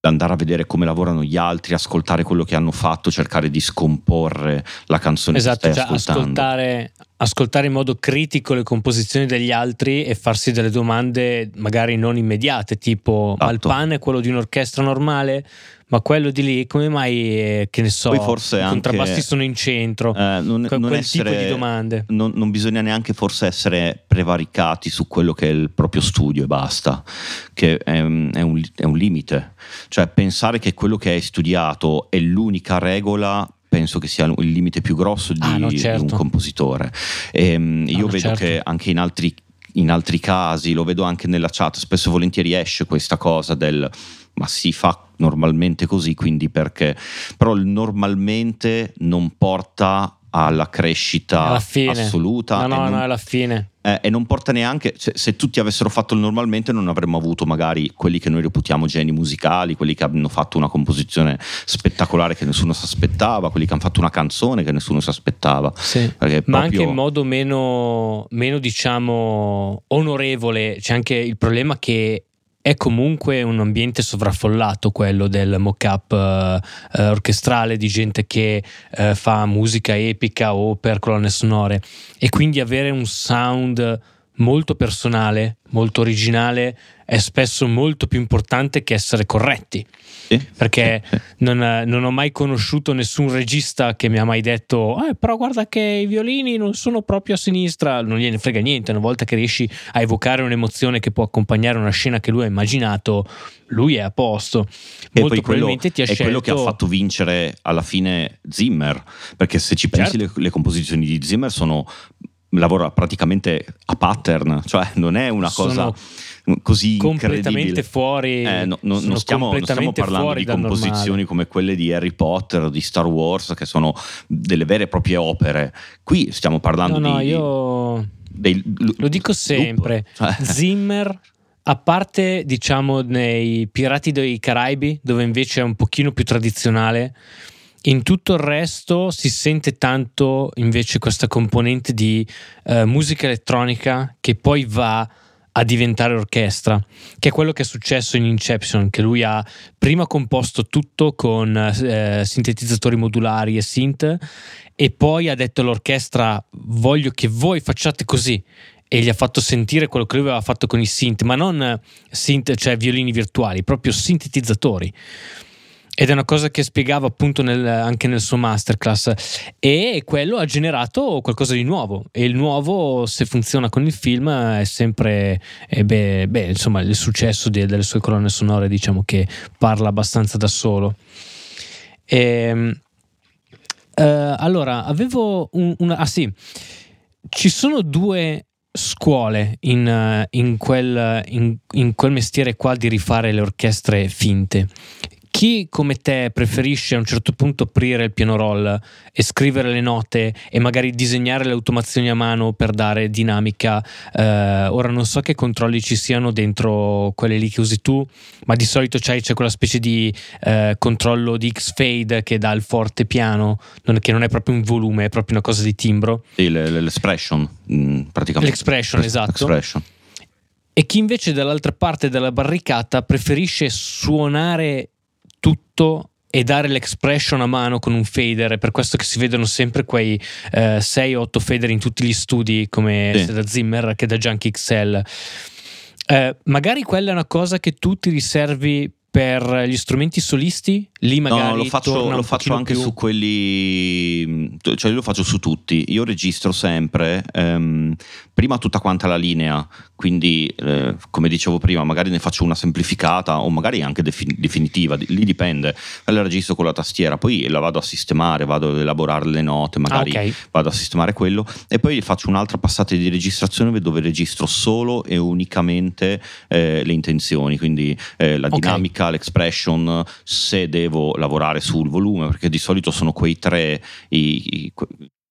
Speaker 2: andare a vedere come lavorano gli altri, ascoltare quello che hanno fatto, cercare di scomporre la canzone esatto, che stai cioè
Speaker 1: ascoltare, ascoltare in modo critico le composizioni degli altri e farsi delle domande magari non immediate, tipo esatto. ma il pan è quello di un'orchestra normale? Ma quello di lì, come mai, eh, che ne so, Poi forse i contrabbassi sono in centro? Eh, non, que- non quel essere, tipo di domande.
Speaker 2: Non, non, bisogna neanche forse essere prevaricati su quello che è il proprio studio e basta, che è, è, un, è un limite. Cioè pensare che quello che hai studiato è l'unica regola penso che sia il limite più grosso di, ah, no, certo. di un certo. compositore. E, ehm, io no, vedo certo. che anche in altri, in altri casi, lo vedo anche nella chat, spesso e volentieri esce questa cosa del ma si fa normalmente così, quindi perché? Però il normalmente non porta alla crescita alla assoluta.
Speaker 1: No, no, non, no, alla fine.
Speaker 2: Eh, e non porta neanche, se, se, tutti avessero fatto il normalmente non avremmo avuto magari quelli che noi reputiamo geni musicali, quelli che hanno fatto una composizione spettacolare che nessuno si aspettava, quelli che hanno fatto una canzone che nessuno si aspettava.
Speaker 1: Sì. Proprio... Ma anche in modo meno, meno, diciamo, onorevole, c'è anche il problema che è comunque un ambiente sovraffollato quello del mock-up uh, uh, orchestrale di gente che uh, fa musica epica o per colonne sonore. E quindi avere un sound molto personale, molto originale, è spesso molto più importante che essere corretti. Sì, perché. Non, non, ho mai conosciuto nessun regista che mi ha mai detto: eh, però guarda che i violini non sono proprio a sinistra. Non gliene frega niente. Una volta che riesci a evocare un'emozione che può accompagnare una scena che lui ha immaginato, lui è a posto.
Speaker 2: E Molto probabilmente ti ha è scelto. È quello che ha fatto vincere alla fine Zimmer. Perché se ci pensi, certo. le, le composizioni di Zimmer sono lavora praticamente a pattern, cioè non è una cosa così
Speaker 1: completamente fuori.
Speaker 2: Eh, no, no, non, stiamo, non, stiamo, parlando di composizioni normale. come quelle di Harry Potter, di Star Wars, che sono delle vere e proprie opere. Qui stiamo parlando
Speaker 1: no,
Speaker 2: no,
Speaker 1: di. Io dei, lo dico sempre: cioè. Zimmer. A parte, diciamo, nei Pirati dei Caraibi, dove invece è un pochino più tradizionale, in tutto il resto si sente tanto invece questa componente di uh, musica elettronica che poi va a diventare orchestra, che è quello che è successo in Inception, che lui ha prima composto tutto con eh, sintetizzatori modulari e synth e poi ha detto all'orchestra voglio che voi facciate così e gli ha fatto sentire quello che lui aveva fatto con i synth, ma non synth, cioè violini virtuali, proprio sintetizzatori. Ed è una cosa che spiegava appunto nel, anche nel suo masterclass. E quello ha generato qualcosa di nuovo. E il nuovo se funziona con il film è sempre eh beh, beh, insomma il successo di, delle sue colonne sonore diciamo che parla abbastanza da solo. E, ehm, eh, allora avevo un, una ah sì. Ci sono due scuole in, in, quel, in, in, quel, mestiere qua di rifare le orchestre finte. Chi come te preferisce a un certo punto aprire il piano roll e scrivere le note e magari disegnare le automazioni a mano per dare dinamica? Eh, ora non so che controlli ci siano dentro quelle lì che usi tu, ma di solito c'è, c'è quella specie di eh, controllo di X-Fade che dà il forte piano, non, che non è proprio un volume, è proprio una cosa di timbro.
Speaker 2: Sì, l'expression, mm, praticamente.
Speaker 1: L'expression, esatto. L'expression. E chi invece dall'altra parte della barricata preferisce suonare tutto e dare l'expression a mano con un fader. È per questo che si vedono sempre quei eh, 6-8 fader in tutti gli studi, come sì. sia da Zimmer che da Junkie XL. Eh, magari quella è una cosa che tu ti riservi per gli strumenti solisti lì magari
Speaker 2: no, lo faccio, lo faccio anche
Speaker 1: più...
Speaker 2: su quelli cioè io lo faccio su tutti io registro sempre ehm, prima tutta quanta la linea quindi eh, come dicevo prima magari ne faccio una semplificata o magari anche defin- definitiva lì dipende la registro con la tastiera poi la vado a sistemare vado ad elaborare le note magari ah, okay. vado a sistemare quello e poi faccio un'altra passata di registrazione dove registro solo e unicamente eh, le intenzioni quindi eh, la dinamica okay. l'expression se devo lavorare sul volume perché di solito sono quei tre i, i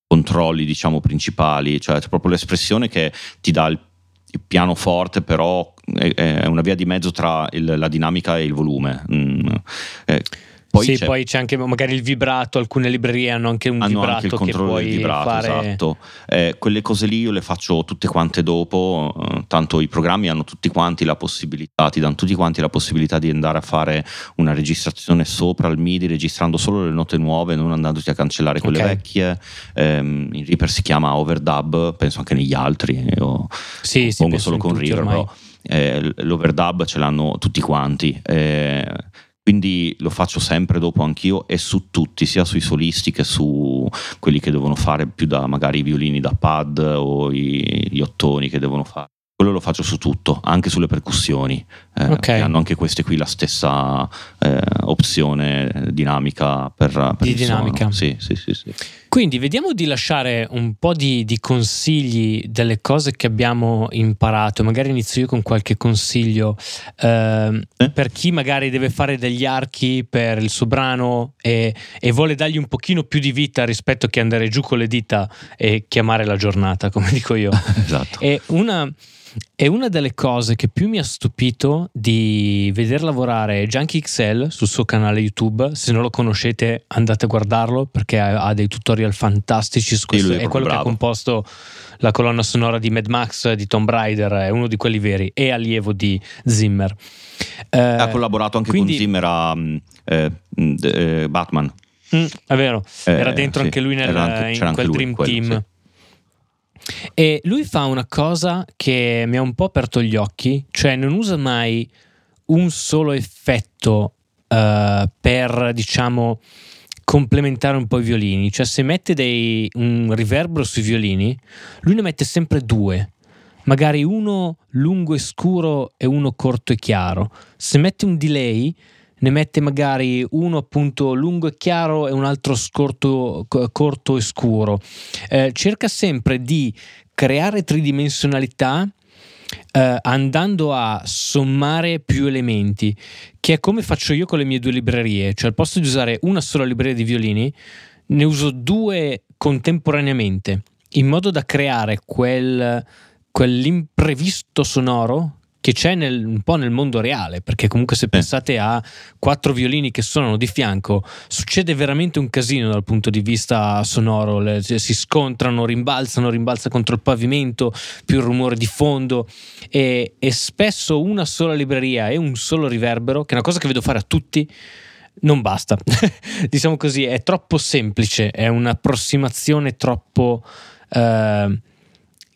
Speaker 2: controlli diciamo principali cioè proprio l'espressione che ti dà il il pianoforte però è, è, una via di mezzo tra il, la dinamica e il volume. Mm,
Speaker 1: eh, poi sì, c'è... poi c'è anche magari il vibrato, alcune librerie hanno anche un hanno vibrato anche il controllo del vibrato, fare...
Speaker 2: esatto. Eh, quelle cose lì io le faccio tutte quante dopo, eh, tanto i programmi hanno tutti quanti la possibilità, ti danno tutti quanti la possibilità di andare a fare una registrazione sopra il MIDI registrando solo le note nuove, non andandoti a cancellare quelle okay. vecchie. Eh, in Reaper si chiama overdub, penso anche negli altri, io
Speaker 1: sì, sì, pongo
Speaker 2: solo con Reaper, però eh, l'overdub ce l'hanno tutti quanti. Quindi lo faccio sempre dopo anch'io e su tutti, sia sui solisti che su quelli che devono fare più da magari i violini da pad o i, gli ottoni che devono fare. Quello lo faccio su tutto, anche sulle percussioni, eh, okay. hanno anche queste qui la stessa eh, opzione dinamica per, per
Speaker 1: di dinamica.
Speaker 2: Sì, sì, sì, sì,
Speaker 1: Quindi vediamo di lasciare un po' di, di, consigli delle cose che abbiamo imparato, magari inizio io con qualche consiglio eh, eh? per chi magari deve fare degli archi per il suo brano e, e vuole dargli un pochino più di vita rispetto che andare giù con le dita e chiamare la giornata, come dico io.
Speaker 2: esatto.
Speaker 1: E una e una delle cose che più mi ha stupito di veder lavorare Junkie XL sul suo canale YouTube, se non lo conoscete andate a guardarlo perché ha, dei tutorial fantastici su questo, è, è quello bravo. che ha composto la colonna sonora di Mad Max di Tomb Raider, è uno di quelli veri, è allievo di Zimmer.
Speaker 2: Eh, ha collaborato anche quindi, con Zimmer a eh, eh, Batman.
Speaker 1: Mm, è vero, era eh, dentro sì, anche lui nel, anche, in quel lui, Dream quello, Team. Sì. E lui fa una cosa che mi ha un po' aperto gli occhi, cioè non usa mai un solo effetto uh, per, diciamo, complementare un po' i violini. Cioè se mette dei, un riverbero sui violini, lui ne mette sempre due. Magari uno lungo e scuro e uno corto e chiaro. Se mette un delay, ne mette magari uno appunto lungo e chiaro e un altro scorto, corto e scuro. Eh, cerca sempre di creare tridimensionalità eh, andando a sommare più elementi, che è come faccio io con le mie due librerie, cioè al posto di usare una sola libreria di violini, ne uso due contemporaneamente, in modo da creare quel, quell'imprevisto sonoro che c'è nel, un po' nel mondo reale, perché comunque se pensate a quattro violini che suonano di fianco, succede veramente un casino dal punto di vista sonoro, le, si scontrano, rimbalzano, rimbalza contro il pavimento, più il rumore di fondo e, e spesso una sola libreria e un solo riverbero, che è una cosa che vedo fare a tutti, non basta. diciamo così, è troppo semplice, è un'approssimazione troppo... Uh,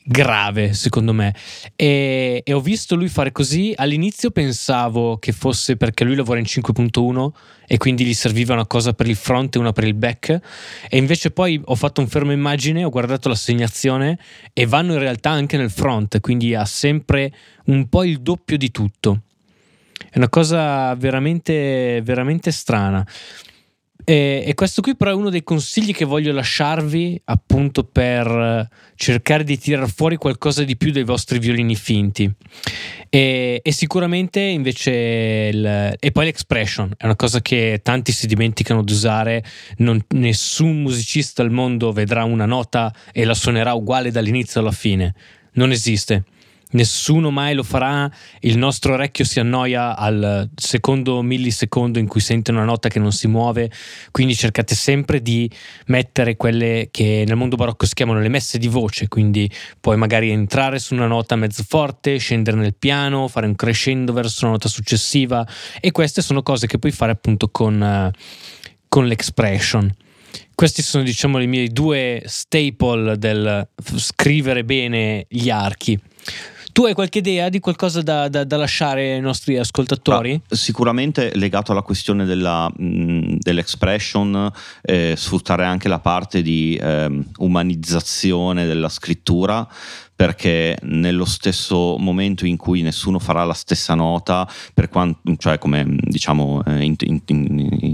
Speaker 1: grave secondo me. E, e, ho visto lui fare così. All'inizio pensavo che fosse perché lui lavora in 5.1 e quindi gli serviva una cosa per il front e una per il back. E invece poi ho fatto un fermo immagine ho guardato l'assegnazione e vanno in realtà anche nel front quindi ha sempre un po' il doppio di tutto. È una cosa veramente veramente strana e, e, questo qui però è uno dei consigli che voglio lasciarvi appunto per cercare di tirar fuori qualcosa di più dei vostri violini finti. E, e sicuramente invece il, e poi l'expression è una cosa che tanti si dimenticano di usare. Non, nessun musicista al mondo vedrà una nota e la suonerà uguale dall'inizio alla fine. Non esiste nessuno mai lo farà, il nostro orecchio si annoia al secondo millisecondo in cui sente una nota che non si muove, quindi cercate sempre di mettere quelle che nel mondo barocco si chiamano le messe di voce, quindi puoi magari entrare su una nota mezzo forte, scendere nel piano, fare un crescendo verso una nota successiva e queste sono cose che puoi fare appunto con, con l'expression. Questi sono diciamo i miei due staple del scrivere bene gli archi. Tu hai qualche idea di qualcosa da, da, da lasciare ai nostri ascoltatori?
Speaker 2: Ah, sicuramente legato alla questione della, mh, dell'expression, eh, sfruttare anche la parte di eh, umanizzazione della scrittura perché nello stesso momento in cui nessuno farà la stessa nota, per quanto, cioè come diciamo eh, in, in,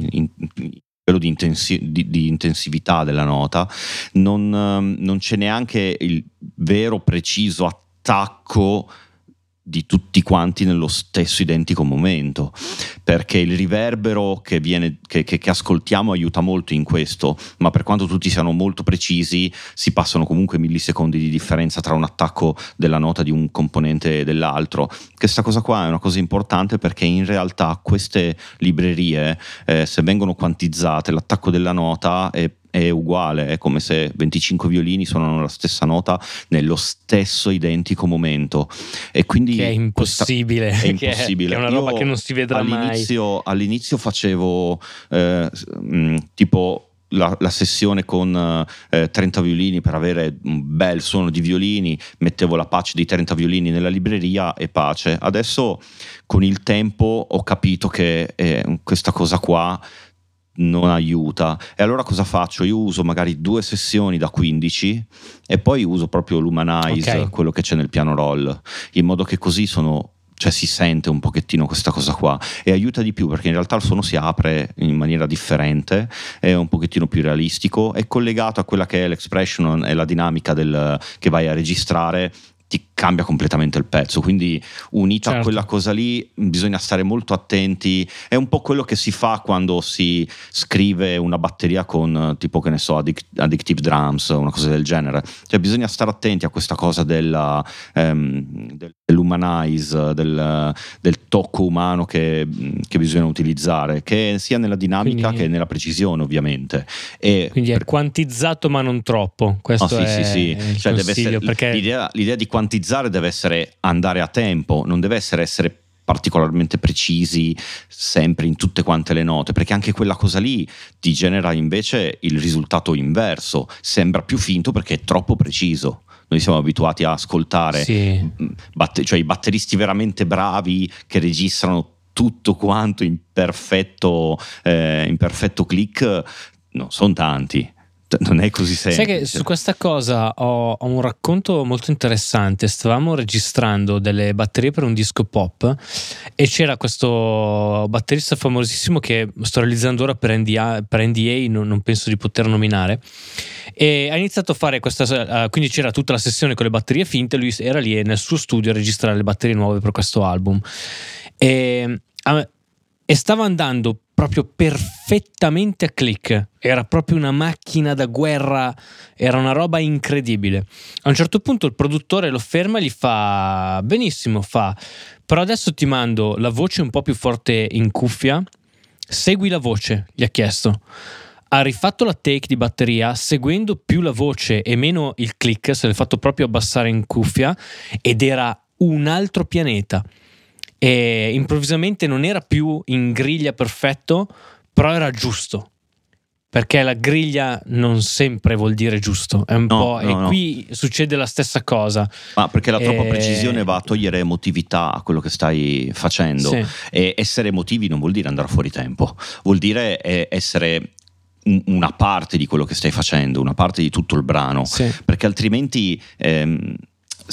Speaker 2: in, livello di, intensi- di, di, intensività della nota, non, ehm, non, c'è neanche il vero preciso attacco attacco di tutti quanti nello stesso identico momento, perché il riverbero che, viene, che, che, che, ascoltiamo aiuta molto in questo, ma per quanto tutti siano molto precisi, si passano comunque millisecondi di differenza tra un attacco della nota di un componente e dell'altro. Questa cosa qua è una cosa importante perché in realtà queste librerie, eh, se vengono quantizzate, l'attacco della nota è è uguale, è come se 25 violini suonano la stessa nota nello stesso identico momento. E quindi
Speaker 1: che è impossibile,
Speaker 2: è, impossibile.
Speaker 1: è una roba Io che non si vedrà
Speaker 2: all'inizio,
Speaker 1: mai.
Speaker 2: All'inizio facevo eh, mh, tipo la, la, sessione con eh, 30 violini per avere un bel suono di violini, mettevo la patch di 30 violini nella libreria e pace. Adesso con il tempo ho capito che eh, questa cosa qua non aiuta. E allora cosa faccio? Io uso magari due sessioni da 15 e poi uso proprio l'Humanize, okay. quello che c'è nel piano roll, in modo che così sono cioè si sente un pochettino questa cosa qua e aiuta di più perché in realtà il suono si apre in maniera differente, è un pochettino più realistico, è collegato a quella che è l'expression e la dinamica del, che vai a registrare ti cambia completamente il pezzo. Quindi unito certo. a quella cosa lì bisogna stare molto attenti. È un po' quello che si fa quando si scrive una batteria con tipo che ne so, addic- addictive drums, una cosa del genere. Cioè bisogna stare attenti a questa cosa della, um, dell'humanize, del, del, tocco umano che, che, bisogna utilizzare, che sia nella dinamica quindi, che nella precisione ovviamente.
Speaker 1: E quindi è per... quantizzato ma non troppo. Questo oh,
Speaker 2: sì,
Speaker 1: è
Speaker 2: sì, sì. Cioè deve essere, perché... l'idea, l'idea di quantizzare deve essere andare a tempo, non deve essere essere particolarmente precisi sempre in tutte quante le note, perché anche quella cosa lì ti genera invece il risultato inverso, sembra più finto perché è troppo preciso. Noi siamo abituati a ascoltare sì. batter- cioè i batteristi veramente bravi che registrano tutto quanto in perfetto, eh, in perfetto click, non sono tanti non è così semplice.
Speaker 1: Sai che su questa cosa ho, ho, un racconto molto interessante. Stavamo registrando delle batterie per un disco pop e c'era questo batterista famosissimo che sto realizzando ora per NDA, per NDA non, non, penso di poter nominare. E ha iniziato a fare questa. Uh, quindi c'era tutta la sessione con le batterie finte. Lui era lì nel suo studio a registrare le batterie nuove per questo album. E, uh, e stava andando proprio perfettamente a click. Era proprio una macchina da guerra, era una roba incredibile. A un certo punto il produttore lo ferma e gli fa: Benissimo, fa, però adesso ti mando la voce un po' più forte in cuffia. Segui la voce, gli ha chiesto ha rifatto la take di batteria seguendo più la voce e meno il click, se l'ha fatto proprio abbassare in cuffia ed era un altro pianeta. E improvvisamente non era più in griglia perfetto, però era giusto. Perché la griglia non sempre vuol dire giusto, è un no, po'. No, e no. qui succede la stessa cosa.
Speaker 2: Ma perché la troppa e... precisione va a togliere emotività a quello che stai facendo. Sì. E essere emotivi non vuol dire andare fuori tempo, vuol dire eh, essere una parte di quello che stai facendo, una parte di tutto il brano, sì. perché altrimenti ehm,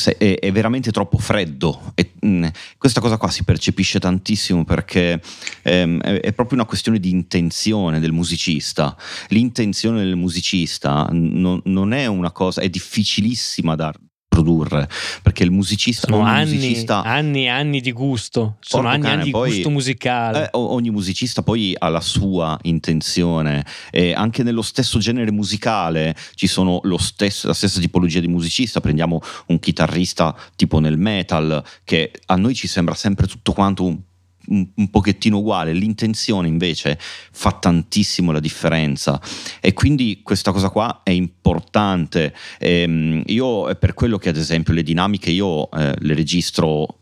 Speaker 2: è, è, veramente troppo freddo. E, mh, mm, questa cosa qua si percepisce tantissimo perché ehm, è, è, proprio una questione di intenzione del musicista. L'intenzione del musicista non, non è una cosa, è difficilissima da, produrre perché il musicista
Speaker 1: sono anni,
Speaker 2: musicista,
Speaker 1: anni e anni di gusto sono anni, cane, anni poi, di gusto musicale.
Speaker 2: Eh, ogni musicista poi ha la sua intenzione e anche nello stesso genere musicale ci sono stesso, la stessa tipologia di musicista. Prendiamo un chitarrista tipo nel metal che a noi ci sembra sempre tutto quanto un un, un, pochettino uguale, l'intenzione invece fa tantissimo la differenza e quindi questa cosa qua è importante. Ehm, io per quello che ad esempio le dinamiche io eh, le registro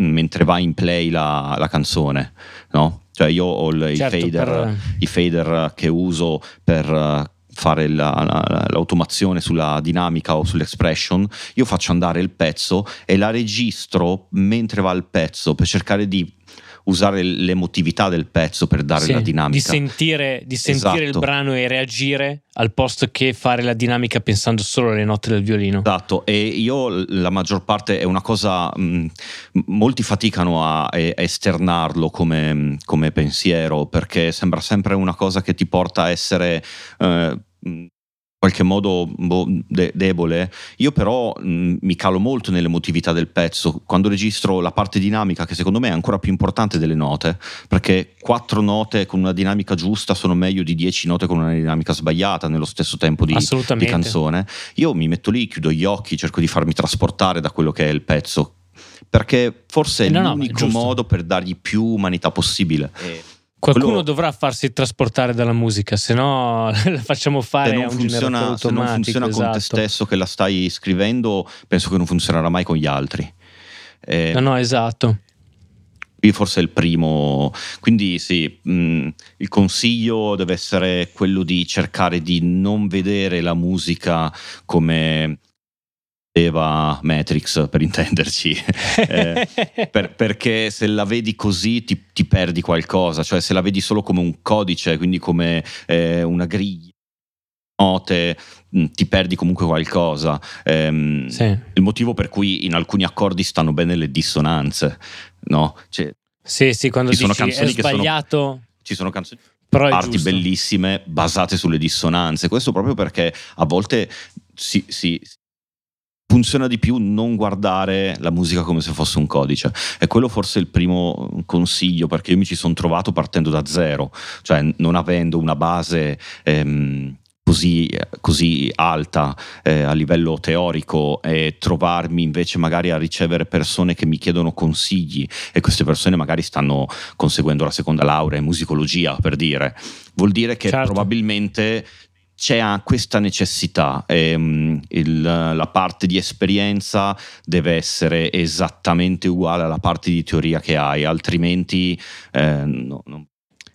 Speaker 2: mm, mentre va in play la, la canzone, no? Cioè io ho il, certo, i, fader, per... i fader che uso per fare la, la, l'automazione sulla dinamica o sull'expression, io faccio andare il pezzo e la registro mentre va il pezzo per cercare di usare l'emotività del pezzo per dare sì, la dinamica.
Speaker 1: Di sentire, di sentire esatto. il brano e reagire al posto che fare la dinamica pensando solo alle note del violino.
Speaker 2: Esatto, e io la maggior parte è una cosa, mh, molti faticano a, a esternarlo come, come, pensiero perché sembra sempre una cosa che ti porta a essere... Eh, qualche modo boh, de- debole. Io però mh, mi calo molto nell'emotività del pezzo quando registro la parte dinamica, che secondo me è ancora più importante delle note, perché quattro note con una dinamica giusta sono meglio di dieci note con una dinamica sbagliata nello stesso tempo di, di canzone. Io mi metto lì, chiudo gli occhi, cerco di farmi trasportare da quello che è il pezzo. Perché forse è eh no, l'unico no, modo per dargli più umanità possibile. Eh
Speaker 1: Qualcuno Quello... dovrà farsi trasportare dalla musica, se no la facciamo fare a un funziona,
Speaker 2: Se non funziona
Speaker 1: esatto.
Speaker 2: con te esatto. stesso che la stai scrivendo, penso che non funzionerà mai con gli altri.
Speaker 1: Eh, no, no, esatto.
Speaker 2: Qui forse è il primo, quindi sì, mh, mm, il consiglio deve essere quello di cercare di non vedere la musica come Eva Matrix per intenderci. Eh, per, perché se la vedi così ti, ti, perdi qualcosa cioè se la vedi solo come un codice quindi come eh, una griglia note mm, ti perdi comunque qualcosa. Ehm, sì. il motivo per cui in alcuni accordi stanno bene le dissonanze no? Cioè,
Speaker 1: sì sì quando ci sono canzoni è sbagliato sono,
Speaker 2: ci sono canzoni parti bellissime basate sulle dissonanze. Questo proprio perché a volte si, si funziona di più non guardare la musica come se fosse un codice. E quello forse è il primo consiglio, perché io mi ci sono trovato partendo da zero, cioè non avendo una base ehm, così, così, alta eh, a livello teorico e trovarmi invece magari a ricevere persone che mi chiedono consigli e queste persone magari stanno conseguendo la seconda laurea in musicologia, per dire. Vuol dire che certo. probabilmente c'è questa necessità, ehm, il, la parte di esperienza deve essere esattamente uguale alla parte di teoria che hai, altrimenti eh, no, non,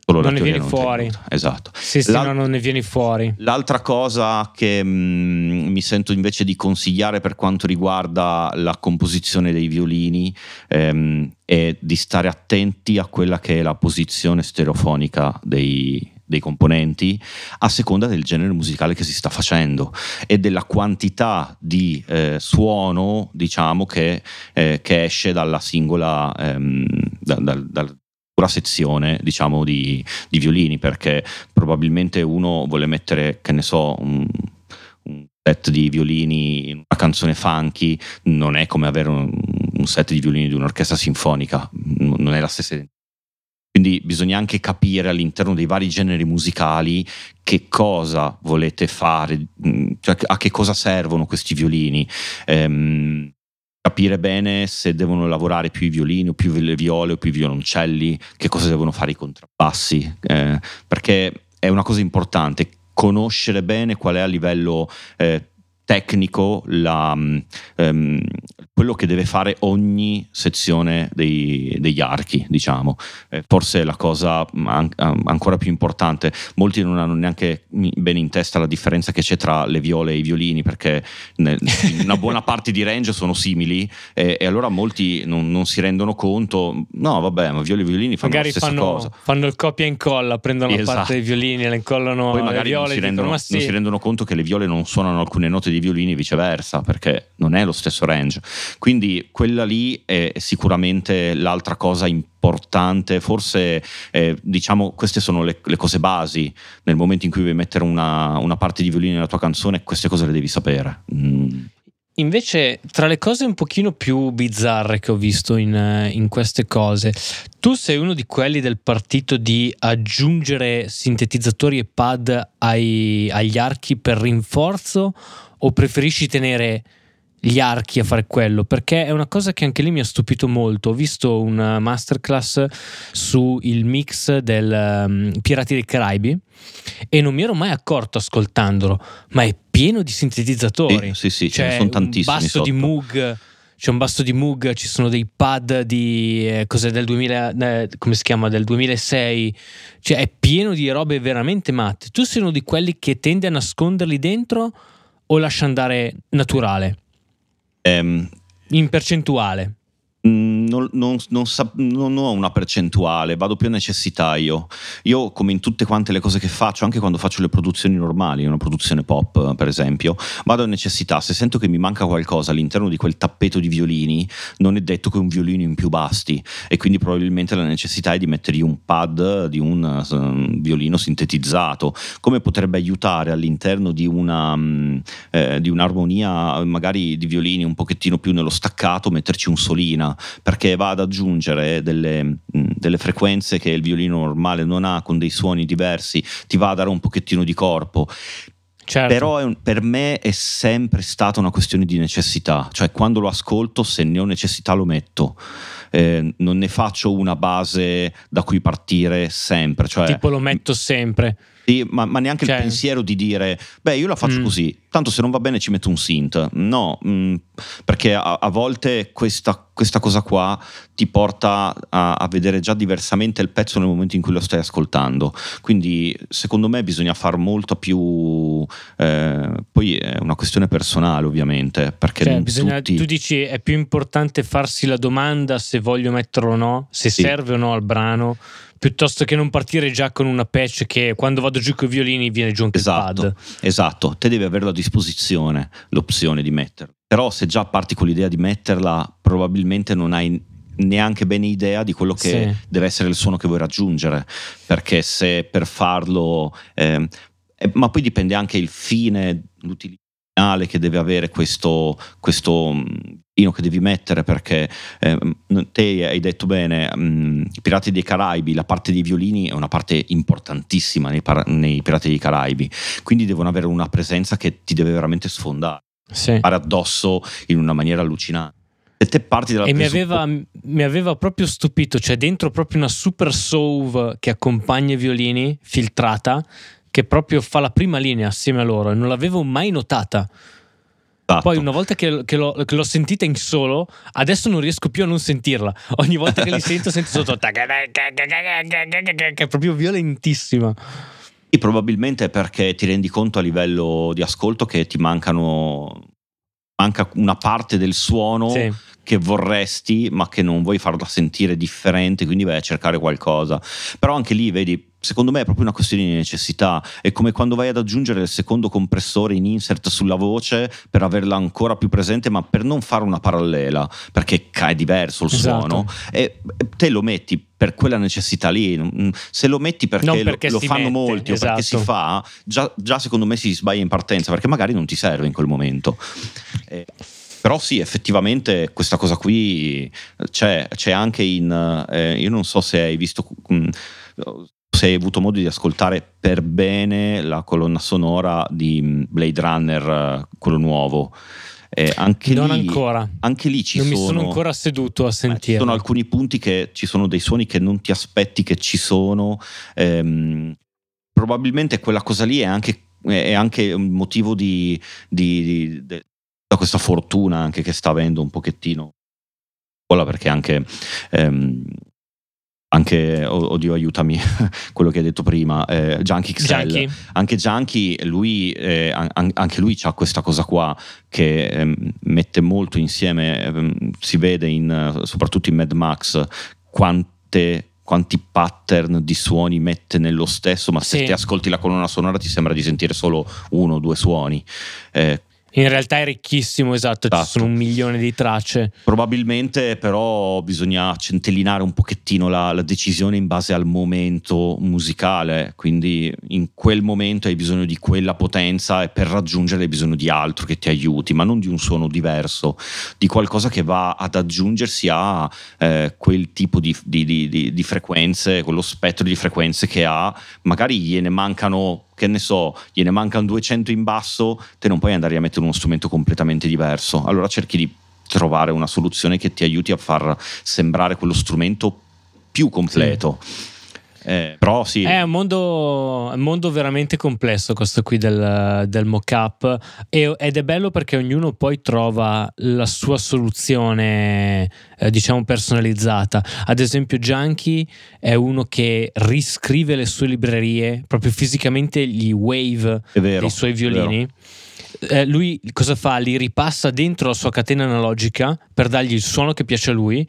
Speaker 1: solo non ne vieni non fuori.
Speaker 2: Esatto.
Speaker 1: Sì, sì, no, non ne vieni fuori.
Speaker 2: L'altra cosa che mh, mm, mi sento invece di consigliare per quanto riguarda la composizione dei violini ehm, è di stare attenti a quella che è la posizione stereofonica dei, dei componenti a seconda del genere musicale che si sta facendo e della quantità di eh, suono diciamo che, eh, che, esce dalla singola ehm, da, da, da, sezione diciamo di, di, violini perché probabilmente uno vuole mettere che ne so un, set di violini in una canzone funky non è come avere un, un set di violini di un'orchestra sinfonica non è la stessa identità Quindi bisogna anche capire all'interno dei vari generi musicali che cosa volete fare, mm, cioè a che cosa servono questi violini. Ehm, capire bene se devono lavorare più i violini o più le viole o più i violoncelli, che cosa devono fare i contrabbassi, eh, perché è una cosa importante conoscere bene qual è a livello eh, tecnico la, um, quello che deve fare ogni sezione dei, degli archi, diciamo. Eh, forse è la cosa an- ancora più importante. Molti non hanno neanche bene in testa la differenza che c'è tra le viole e i violini, perché ne- una buona parte di range sono simili e, e allora molti non, non, si rendono conto. No, vabbè, ma viole e violini fanno
Speaker 1: magari
Speaker 2: la stessa
Speaker 1: fanno,
Speaker 2: cosa.
Speaker 1: Fanno il copia e incolla, prendono esatto. la parte dei violini e le incollano
Speaker 2: Poi magari
Speaker 1: viole,
Speaker 2: non, si rendono,
Speaker 1: dicono, sì.
Speaker 2: non si rendono conto che le viole non suonano alcune note di violini e viceversa, perché non è lo stesso range. Quindi quella lì è sicuramente l'altra cosa importante, forse eh, diciamo queste sono le, le, cose basi, nel momento in cui vuoi mettere una, una, parte di violino nella tua canzone, queste cose le devi sapere. Mm.
Speaker 1: Invece, tra le cose un pochino più bizzarre che ho visto in, in, queste cose, tu sei uno di quelli del partito di aggiungere sintetizzatori e pad ai, agli archi per rinforzo o preferisci tenere gli archi a fare quello, perché è una cosa che anche lì mi ha stupito molto. Ho visto una masterclass sul mix del um, Pirati dei Caraibi e non mi ero mai accorto ascoltandolo, ma è pieno di sintetizzatori.
Speaker 2: Sì, sì, sì ce ne sono tantissimi.
Speaker 1: Un basso
Speaker 2: sotto.
Speaker 1: di Moog c'è un basso di Moog, ci sono dei pad di eh, cos'è del 2000, eh, come si chiama del 2006, cioè è pieno di robe veramente matte. Tu sei uno di quelli che tende a nasconderli dentro o lascia andare naturale?
Speaker 2: Um,
Speaker 1: in percentuale.
Speaker 2: Mm, non, non, non, non, ho una percentuale, vado più a necessità io. Io, come in tutte quante le cose che faccio, anche quando faccio le produzioni normali, una produzione pop, per esempio, vado a necessità. Se sento che mi manca qualcosa all'interno di quel tappeto di violini, non è detto che un violino in più basti, e quindi probabilmente la necessità è di mettergli un pad di un uh, violino sintetizzato. Come potrebbe aiutare all'interno di, una, um, eh, di un'armonia, magari di violini un pochettino più nello staccato, metterci un solina perché va ad aggiungere delle, delle, frequenze che il violino normale non ha con dei suoni diversi, ti va a dare un pochettino di corpo. Certo. Però un, per me è sempre stata una questione di necessità, cioè quando lo ascolto se ne ho necessità lo metto. Eh, non ne faccio una base da cui partire sempre. Cioè,
Speaker 1: tipo lo metto sempre.
Speaker 2: Sì, ma, ma, neanche cioè. il pensiero di dire, beh, io la faccio mm. così, tanto se non va bene ci metto un synth. No, mh, mm, perché a, a volte questa, questa, cosa qua ti porta a, a, vedere già diversamente il pezzo nel momento in cui lo stai ascoltando. Quindi secondo me bisogna far molto più... Eh, poi è una questione personale ovviamente, perché
Speaker 1: cioè, bisogna,
Speaker 2: tutti...
Speaker 1: tu dici è più importante farsi la domanda se voglio metterlo o no, se sì. serve o no al brano piuttosto che non partire già con una patch che quando vado giù con i violini viene giù anche
Speaker 2: esatto,
Speaker 1: il pad.
Speaker 2: Esatto, te devi avere a disposizione l'opzione di metterla. Però se già parti con l'idea di metterla, probabilmente non hai neanche bene idea di quello che sì. deve essere il suono che vuoi raggiungere, perché se per farlo... Eh, eh, ma poi dipende anche il fine, l'utilizzo che deve avere questo, questo che devi mettere perché eh, te hai detto bene um, Pirati dei Caraibi la parte dei violini è una parte importantissima nei, par- nei, Pirati dei Caraibi quindi devono avere una presenza che ti deve veramente sfondare sì. fare addosso in una maniera allucinante e te parti dalla
Speaker 1: e mi aveva, mi aveva, proprio stupito c'è dentro proprio una super sove che accompagna i violini filtrata che proprio fa la prima linea assieme a loro e non l'avevo mai notata Esatto. Poi una volta che, che, l'ho, che, l'ho, sentita in solo, adesso non riesco più a non sentirla. Ogni volta che li sento, sento sotto che è proprio violentissima.
Speaker 2: E probabilmente perché ti rendi conto a livello di ascolto che ti mancano manca una parte del suono sì. che vorresti, ma che non vuoi farla sentire differente, quindi vai a cercare qualcosa. Però anche lì, vedi, secondo me è proprio una questione di necessità. È come quando vai ad aggiungere il secondo compressore in insert sulla voce per averla ancora più presente, ma per non fare una parallela, perché è diverso il esatto. suono, e te lo metti per quella necessità lì. Mm, se lo metti perché, perché lo, lo fanno mette, molti esatto. o perché si esatto. fa, già, già, secondo me si sbaglia in partenza, perché magari non ti serve in quel momento. Eh, però sì, effettivamente questa cosa qui c'è, c'è anche in... Eh, io non so se hai visto se hai avuto modo di ascoltare per bene la colonna sonora di mm, Blade Runner, quello nuovo.
Speaker 1: Eh, anche non lì, ancora.
Speaker 2: Anche lì ci
Speaker 1: non
Speaker 2: sono.
Speaker 1: Non mi sono ancora seduto a sentire.
Speaker 2: Ci sono alcuni punti che ci sono dei suoni che non ti aspetti che ci sono. Ehm, probabilmente quella cosa lì è anche, è anche un motivo di, di, di, di, questa fortuna anche che sta avendo un pochettino. Perché anche ehm, anche, oddio aiutami, quello che hai detto prima, eh, Junkie XL, Junkie. anche Junkie, lui, eh, an- anche lui ha questa cosa qua che eh, mette molto insieme, ehm, si vede in, soprattutto in Mad Max, quante quanti pattern di suoni mette nello stesso, ma se sì. ti ascolti la colonna sonora ti sembra di sentire solo uno o due suoni. Eh,
Speaker 1: in realtà è ricchissimo, esatto, esatto, ci sono un milione di tracce.
Speaker 2: Probabilmente però bisogna centellinare un pochettino la, la, decisione in base al momento musicale, quindi in quel momento hai bisogno di quella potenza e per raggiungere hai bisogno di altro che ti aiuti, ma non di un suono diverso, di qualcosa che va ad aggiungersi a eh, quel tipo di, di, di, di frequenze, quello spettro di frequenze che ha, magari gliene mancano che ne so, gliene mancano 200 in basso, te non puoi andare a mettere uno strumento completamente diverso. Allora cerchi di trovare una soluzione che ti aiuti a far sembrare quello strumento più completo. Sì. Eh, però sì.
Speaker 1: È un mondo, un mondo, veramente complesso questo qui del, del mock-up ed è bello perché ognuno poi trova la sua soluzione eh, diciamo personalizzata. Ad esempio Junkie è uno che riscrive le sue librerie, proprio fisicamente gli wave vero, dei suoi violini. Eh, lui cosa fa? Li ripassa dentro la sua catena analogica per dargli il suono che piace a lui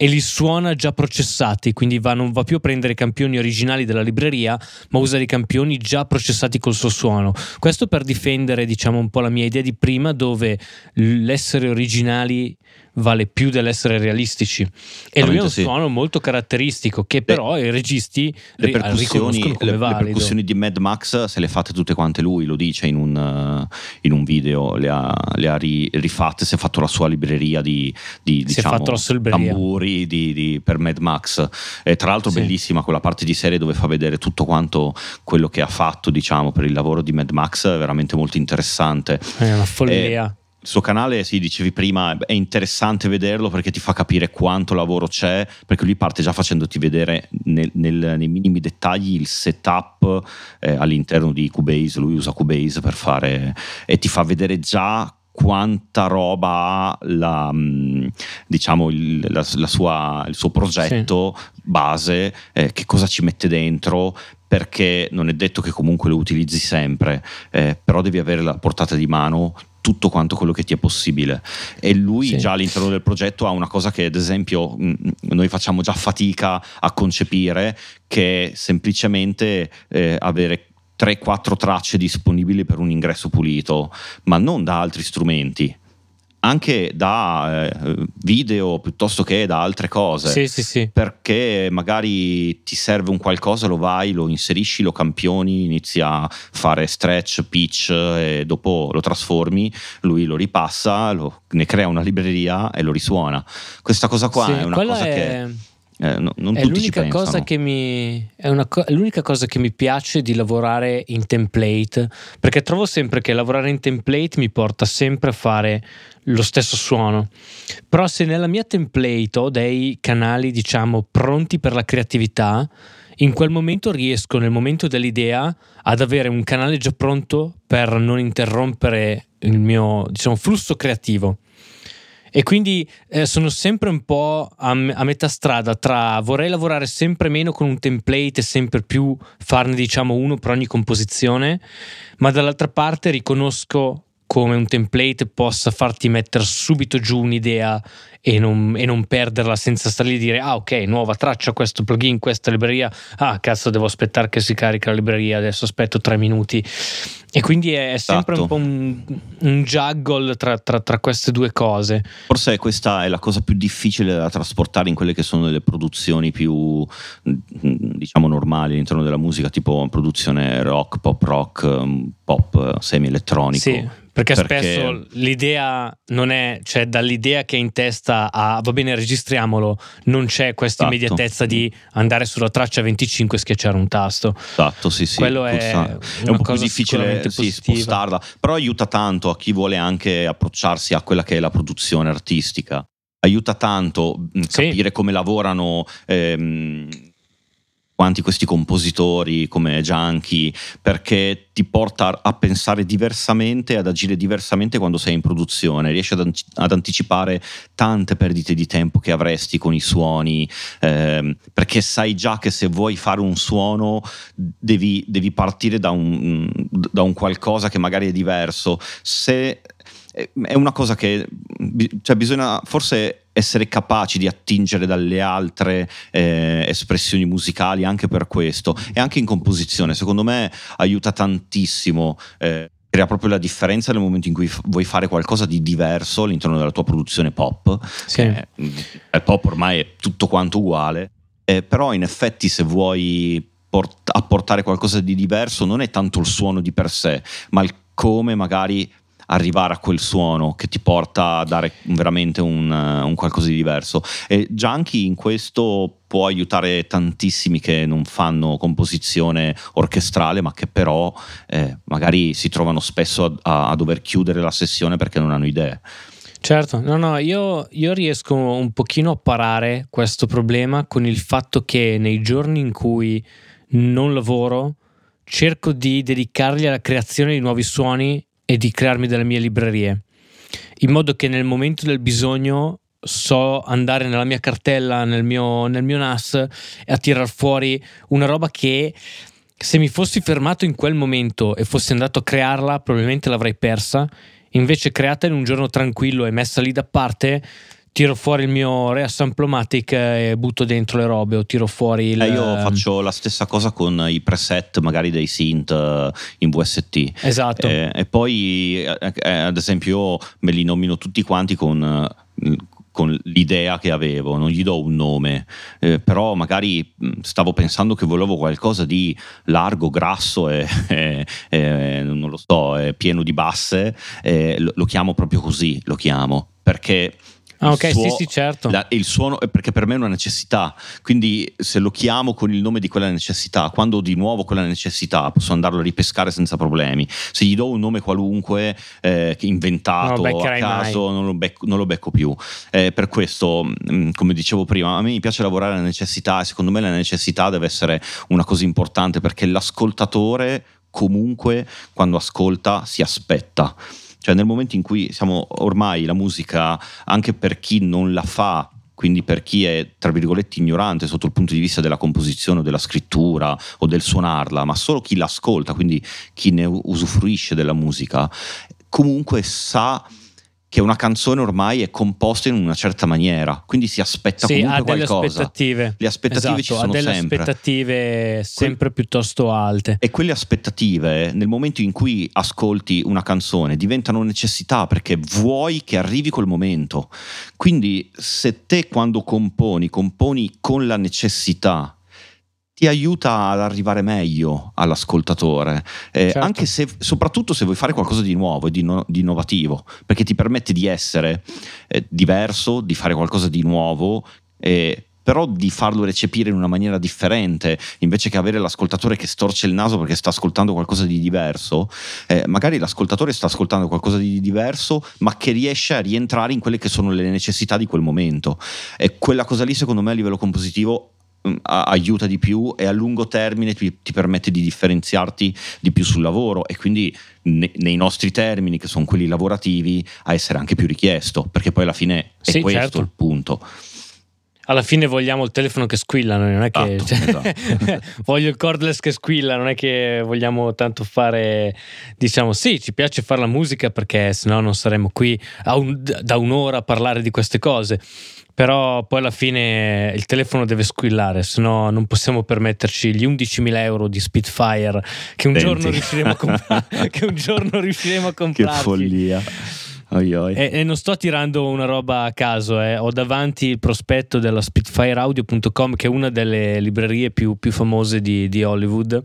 Speaker 1: e li suona già processati, quindi va, non va più a prendere i campioni originali della libreria, ma usa dei campioni già processati col suo suono. Questo per difendere, diciamo, un po' la mia idea di prima, dove l'essere originali vale più dell'essere realistici. E lui ha un sì. suono molto caratteristico che però le, i registi le riconoscono come
Speaker 2: le,
Speaker 1: valido.
Speaker 2: Le percussioni di Mad Max se le fate tutte quante lui, lo dice in un, in un video, le ha, le ha ri, rifatte, si è fatto la sua libreria di, di diciamo, tamburi di, di, per Mad Max. E tra l'altro sì. bellissima quella parte di serie dove fa vedere tutto quanto quello che ha fatto diciamo, per il lavoro di Mad Max, è veramente molto interessante.
Speaker 1: È una follia.
Speaker 2: E, suo canale, sì, dicevi prima, è interessante vederlo perché ti fa capire quanto lavoro c'è, perché lui parte già facendoti vedere nel, nel, nei minimi dettagli il setup eh, all'interno di Cubase, lui usa Cubase per fare e ti fa vedere già quanta roba ha la, mm, diciamo il, la, la sua, il suo progetto sì. base, eh, che cosa ci mette dentro, perché non è detto che comunque lo utilizzi sempre, eh, però devi avere la portata di mano tutto quanto quello che ti è possibile. E lui sì. già all'interno del progetto ha una cosa che ad esempio noi facciamo già fatica a concepire, che è semplicemente eh, avere 3-4 tracce disponibili per un ingresso pulito, ma non da altri strumenti anche da eh, video piuttosto che da altre cose.
Speaker 1: Sì, sì, sì.
Speaker 2: Perché magari ti serve un qualcosa, lo vai, lo inserisci, lo campioni, inizi a fare stretch, pitch e dopo lo trasformi, lui lo ripassa, lo, ne crea una libreria e lo risuona. Questa cosa qua è una cosa è... che eh, no, è,
Speaker 1: l'unica cosa che mi, è, una, è l'unica cosa che mi piace di lavorare in template, perché trovo sempre che lavorare in template mi porta sempre a fare lo stesso suono. Però se nella mia template ho dei canali, diciamo, pronti per la creatività, in quel momento riesco, nel momento dell'idea, ad avere un canale già pronto per non interrompere il mio, diciamo, flusso creativo. E quindi eh, sono sempre un po' a, a, metà strada tra vorrei lavorare sempre meno con un template e sempre più farne diciamo uno per ogni composizione, ma dall'altra parte riconosco come un template possa farti mettere subito giù un'idea e non, e non perderla senza stare lì e dire ah ok nuova traccia questo plugin questa libreria. Ah cazzo devo aspettare che si carica la libreria adesso aspetto tre minuti. E quindi è sempre esatto. un po' un, un juggle tra, tra, tra, queste due cose.
Speaker 2: Forse questa è la cosa più difficile da trasportare in quelle che sono le produzioni più diciamo normali all'interno della musica tipo produzione rock pop rock pop semi elettronico
Speaker 1: sì Perché, perché, spesso l'idea non è, cioè dall'idea che è in testa a va bene, registriamolo, non c'è questa esatto. immediatezza di andare sulla traccia 25 e schiacciare un tasto.
Speaker 2: Esatto, sì, sì.
Speaker 1: Quello è,
Speaker 2: è un po' più difficile sì, spostarla, però aiuta tanto a chi vuole anche approcciarsi a quella che è la produzione artistica. Aiuta tanto capire sì. come lavorano ehm, quanti questi compositori come Junkie, perché ti porta a pensare diversamente, ad agire diversamente quando sei in produzione, riesci ad, ad anticipare tante perdite di tempo che avresti con i suoni, ehm, perché sai già che se vuoi fare un suono devi, devi partire da un, da un qualcosa che magari è diverso. Se è una cosa che cioè bisogna forse essere capaci di attingere dalle altre eh, espressioni musicali anche per questo. E anche in composizione secondo me aiuta tantissimo eh, crea proprio la differenza nel momento in cui f- vuoi fare qualcosa di diverso all'interno della tua produzione pop. Sì. è, il pop ormai è tutto quanto uguale. Eh, però in effetti se vuoi port- apportare qualcosa di diverso non è tanto il suono di per sé ma il come magari arrivare a quel suono che ti porta a dare veramente un, un qualcosa di diverso. E Junkie in questo può aiutare tantissimi che non fanno composizione orchestrale, ma che però eh, magari si trovano spesso a, a, dover chiudere la sessione perché non hanno idee.
Speaker 1: Certo, no, no, io, io riesco un pochino a parare questo problema con il fatto che nei giorni in cui non lavoro cerco di dedicarli alla creazione di nuovi suoni e di crearmi delle mie librerie, in modo che nel momento del bisogno so andare nella mia cartella, nel mio, nel mio NAS e a tirar fuori una roba che se mi fossi fermato in quel momento e fossi andato a crearla, probabilmente l'avrei persa. Invece creata in un giorno tranquillo e messa lì da parte, tiro fuori il mio Reassemblomatic e butto dentro le robe o tiro fuori il...
Speaker 2: Eh, io faccio la stessa cosa con i preset magari dei synth eh, in VST.
Speaker 1: Esatto.
Speaker 2: Eh, e poi eh, ad esempio io me li nomino tutti quanti con con l'idea che avevo, non gli do un nome, eh, però magari stavo pensando che volevo qualcosa di largo, grasso e, e, e non lo so, pieno di basse, lo, lo chiamo proprio così, lo chiamo, perché
Speaker 1: Ah, ok, suo, sì, sì, certo.
Speaker 2: La, il suono, perché per me è una necessità, quindi se lo chiamo con il nome di quella necessità, quando ho di nuovo quella necessità, posso andarlo a ripescare senza problemi. Se gli do un nome qualunque eh, inventato a caso, non lo, becco, non lo, becco, più. Eh, per questo, mm, come dicevo prima, a me mi piace lavorare la necessità e secondo me la necessità deve essere una cosa importante perché l'ascoltatore comunque quando ascolta si aspetta cioè nel momento in cui siamo ormai la musica, anche per chi non la fa, quindi per chi è tra virgolette ignorante sotto il punto di vista della composizione o della scrittura o del suonarla, ma solo chi l'ascolta, quindi chi ne usufruisce della musica, comunque sa che una canzone ormai è composta in una certa maniera, quindi si aspetta sì, comunque ha delle qualcosa.
Speaker 1: aspettative.
Speaker 2: Le aspettative
Speaker 1: esatto,
Speaker 2: ci sono
Speaker 1: ha delle
Speaker 2: sempre.
Speaker 1: aspettative sempre que- piuttosto alte.
Speaker 2: E quelle aspettative, nel momento in cui ascolti una canzone, diventano necessità perché vuoi che arrivi quel momento. Quindi se te quando componi, componi con la necessità ti aiuta ad arrivare meglio all'ascoltatore, eh, certo. anche se, soprattutto se vuoi fare qualcosa di nuovo e di, no, di innovativo, perché ti permette di essere eh, diverso, di fare qualcosa di nuovo. Eh, però di farlo recepire in una maniera differente, invece che avere l'ascoltatore che storce il naso perché sta ascoltando qualcosa di diverso, eh, magari l'ascoltatore sta ascoltando qualcosa di diverso, ma che riesce a rientrare in quelle che sono le necessità di quel momento. E quella cosa lì, secondo me, a livello compositivo Mm, aiuta di più e a lungo termine ti, ti, permette di differenziarti di più sul lavoro e quindi ne, nei nostri termini, che sono quelli lavorativi, a essere anche più richiesto, perché poi alla fine è sì, questo certo. il punto.
Speaker 1: Alla fine vogliamo il telefono che squilla, non è che esatto, cioè, esatto. voglio il cordless che squilla, non è che vogliamo tanto fare, diciamo, sì, ci piace fare la musica perché sennò non saremmo qui un, da un'ora a parlare di queste cose però poi alla fine il telefono deve squillare, se no non possiamo permetterci gli 11.000 euro di Spitfire che un, giorno riusciremo, a comp- che un giorno riusciremo a comprare.
Speaker 2: Che follia. oi, oi.
Speaker 1: E, e, non sto tirando una roba a caso, eh. ho davanti il prospetto della Spitfireaudio.com che è una delle librerie più, più famose di, di, Hollywood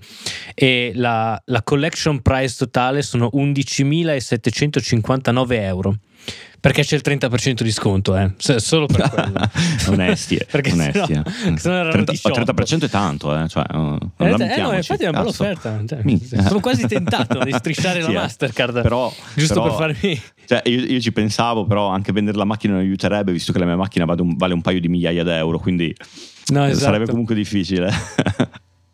Speaker 1: e la, la collection price totale sono 11.759 euro. Perché c'è il 30% di sconto, eh? solo per quello.
Speaker 2: onesti, eh.
Speaker 1: Perché
Speaker 2: onesti.
Speaker 1: Sennò,
Speaker 2: eh.
Speaker 1: sennò erano
Speaker 2: 30, 30% è tanto, eh? Cioè, non
Speaker 1: eh, eh, no, infatti è una bella offerta. Cioè, sono quasi tentato di strisciare la
Speaker 2: sì,
Speaker 1: Mastercard.
Speaker 2: Però,
Speaker 1: giusto
Speaker 2: però,
Speaker 1: per farmi.
Speaker 2: Cioè, io, io, ci pensavo, però anche vendere la macchina non aiuterebbe, visto che la mia macchina vale un, vale un paio di migliaia d'euro, quindi
Speaker 1: no, esatto.
Speaker 2: sarebbe comunque difficile.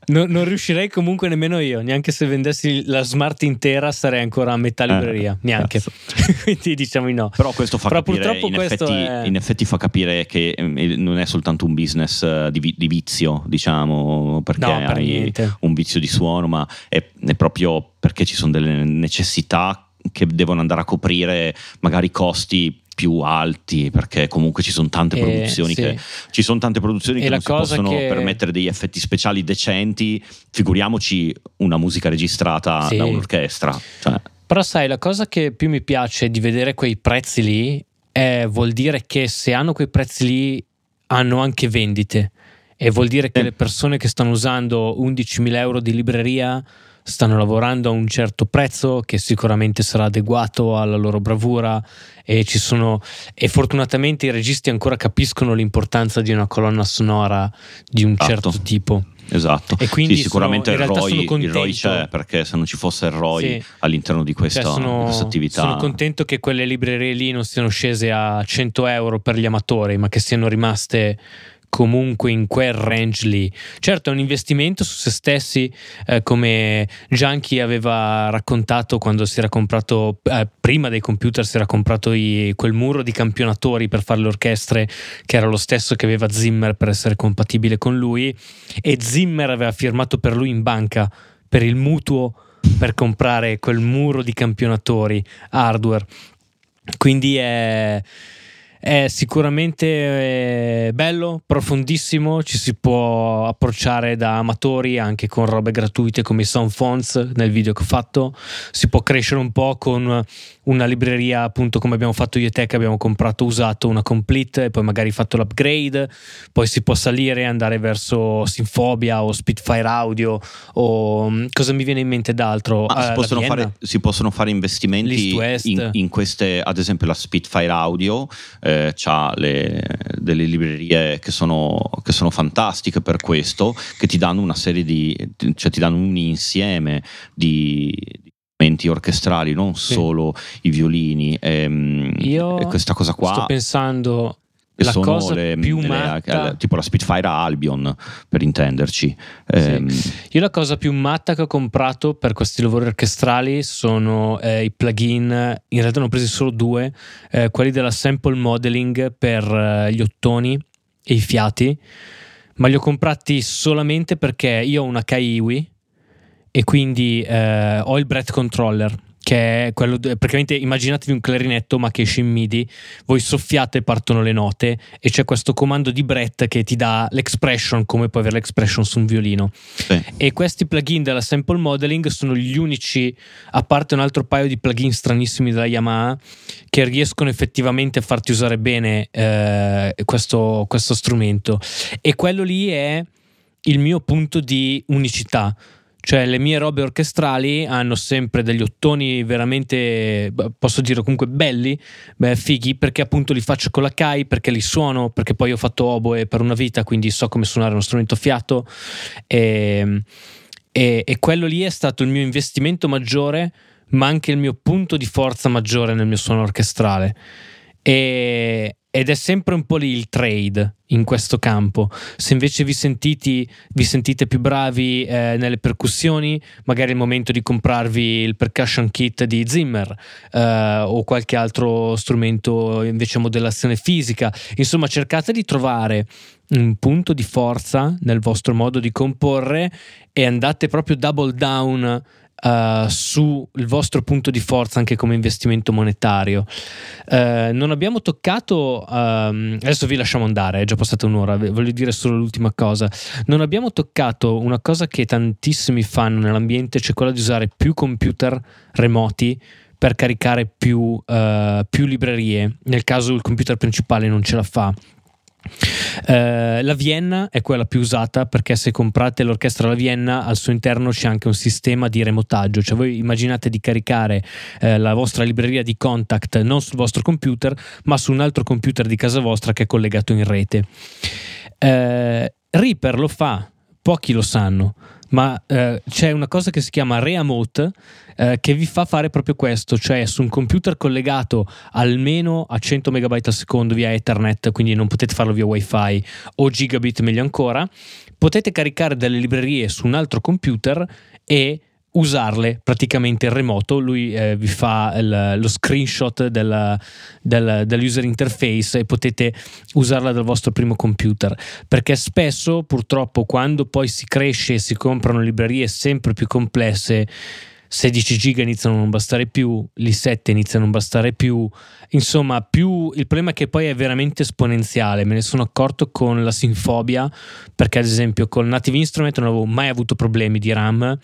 Speaker 1: No, non riuscirei comunque nemmeno io, neanche se vendessi la smart intera sarei ancora a metà eh, libreria, eh, neanche. Quindi diciamo di no.
Speaker 2: Però questo fa
Speaker 1: Però
Speaker 2: capire, in effetti,
Speaker 1: è...
Speaker 2: in, effetti, fa capire che eh, non è soltanto un business eh, di, di vizio, diciamo, perché
Speaker 1: no, per
Speaker 2: hai
Speaker 1: niente.
Speaker 2: un vizio di suono, ma è, è proprio perché ci sono delle necessità che devono andare a coprire magari costi più alti perché comunque ci sono tante
Speaker 1: eh,
Speaker 2: produzioni
Speaker 1: sì.
Speaker 2: che ci sono tante produzioni
Speaker 1: e
Speaker 2: che non si possono
Speaker 1: che...
Speaker 2: permettere degli effetti speciali decenti figuriamoci una musica registrata
Speaker 1: sì.
Speaker 2: da un'orchestra cioè.
Speaker 1: però sai la cosa che più mi piace di vedere quei prezzi lì è, vuol dire che se hanno quei prezzi lì hanno anche vendite e vuol dire che
Speaker 2: eh.
Speaker 1: le persone che stanno usando 11.000 euro di libreria stanno lavorando a un certo prezzo che sicuramente sarà adeguato alla loro bravura e ci sono e fortunatamente i registi ancora capiscono l'importanza di una colonna sonora di un
Speaker 2: esatto.
Speaker 1: certo tipo.
Speaker 2: Esatto,
Speaker 1: e quindi
Speaker 2: sì, sicuramente
Speaker 1: sono,
Speaker 2: il, ROI, il, ROI, c'è perché se non ci fosse il ROI
Speaker 1: sì.
Speaker 2: all'interno di questa,
Speaker 1: cioè sono,
Speaker 2: di questa, attività.
Speaker 1: Sono contento che quelle librerie lì non siano scese a 100 euro per gli amatori, ma che siano rimaste comunque in quel range lì. Certo è un investimento su se stessi, eh, come Junkie aveva raccontato quando si era comprato, eh, prima dei computer si era comprato i, quel muro di campionatori per fare le orchestre, che era lo stesso che aveva Zimmer per essere compatibile con lui, e Zimmer aveva firmato per lui in banca per il mutuo per comprare quel muro di campionatori hardware. Quindi è è sicuramente eh, bello, profondissimo, ci si può approcciare da amatori anche con robe gratuite come i sound fonts nel video che ho fatto, si può crescere un po' con una libreria appunto come abbiamo fatto io e te che abbiamo comprato usato una complete e poi magari fatto l'upgrade, poi si può salire e andare verso Sinfobia o Spitfire Audio o mm, cosa mi viene in mente d'altro?
Speaker 2: Ah, si,
Speaker 1: uh,
Speaker 2: possono fare, si, possono fare, investimenti in, in, queste, ad esempio la Spitfire Audio eh, ha delle librerie che sono, che sono, fantastiche per questo, che ti danno una serie di, cioè ti danno un insieme di, di strumenti orchestrali, non sì. solo i violini. E,
Speaker 1: Io
Speaker 2: e questa cosa qua.
Speaker 1: Sto pensando la
Speaker 2: sono
Speaker 1: cosa
Speaker 2: le,
Speaker 1: più
Speaker 2: le,
Speaker 1: matta
Speaker 2: tipo la Spitfire Albion per intenderci
Speaker 1: sì. ehm. io la cosa più matta che ho comprato per questi lavori orchestrali sono eh, i plugin in realtà ne ho presi solo due eh, quelli della sample modeling per eh, gli ottoni e i fiati ma li ho comprati solamente perché io ho una Kaiwi e quindi eh, ho il breath controller che è quello praticamente immaginatevi un clarinetto ma che esce in MIDI voi soffiate e partono le note e c'è questo comando di Brett che ti dà l'expression come puoi avere l'expression su un violino.
Speaker 2: Sì.
Speaker 1: e questi plugin della sample modeling sono gli unici a parte un altro paio di plugin stranissimi della Yamaha che riescono effettivamente a farti usare bene eh, questo, questo strumento. E quello lì è il mio punto di unicità cioè le mie robe orchestrali hanno sempre degli ottoni veramente, posso dire comunque belli, beh, fighi, perché appunto li faccio con la Kai, perché li suono, perché poi ho fatto oboe per una vita, quindi so come suonare uno strumento fiato. E, e, e quello lì è stato il mio investimento maggiore, ma anche il mio punto di forza maggiore nel mio suono orchestrale. E, ed è sempre un po' lì il trade in questo campo. Se invece vi, sentiti, vi sentite più bravi eh, nelle percussioni, magari è il momento di comprarvi il percussion kit di Zimmer eh, o qualche altro strumento invece a modellazione fisica. Insomma, cercate di trovare un punto di forza nel vostro modo di comporre e andate proprio double down Uh, sul vostro punto di forza anche come investimento monetario. Uh, non abbiamo toccato, um, adesso vi lasciamo andare, è già passata un'ora, voglio dire solo l'ultima cosa. Non abbiamo toccato una cosa che tantissimi fanno nell'ambiente, cioè quella di usare più computer remoti per caricare più, uh, più librerie nel caso il computer principale non ce la fa. Uh, la Vienna è quella più usata perché se comprate l'orchestra La Vienna al suo interno c'è anche un sistema di remotaggio, cioè voi immaginate di caricare uh, la vostra libreria di contact non sul vostro computer ma su un altro computer di casa vostra che è collegato in rete. Uh, Reaper lo fa, pochi lo sanno ma eh, c'è una cosa che si chiama Reamote eh, che vi fa fare proprio questo, cioè su un computer collegato almeno a 100 MB al secondo via Ethernet, quindi non potete farlo via WiFi o gigabit meglio ancora, potete caricare delle librerie su un altro computer e usarle praticamente in remoto. Lui eh, vi fa il, lo screenshot del, del, dell'user interface e potete usarla dal vostro primo computer. Perché spesso, purtroppo, quando poi si cresce e si comprano librerie sempre più complesse, 16 giga iniziano a non bastare più, gli 7 iniziano a non bastare più, insomma, più il problema è che poi è veramente esponenziale. Me ne sono accorto con la Sinfobia, perché ad esempio con Native Instrument non avevo mai avuto problemi di RAM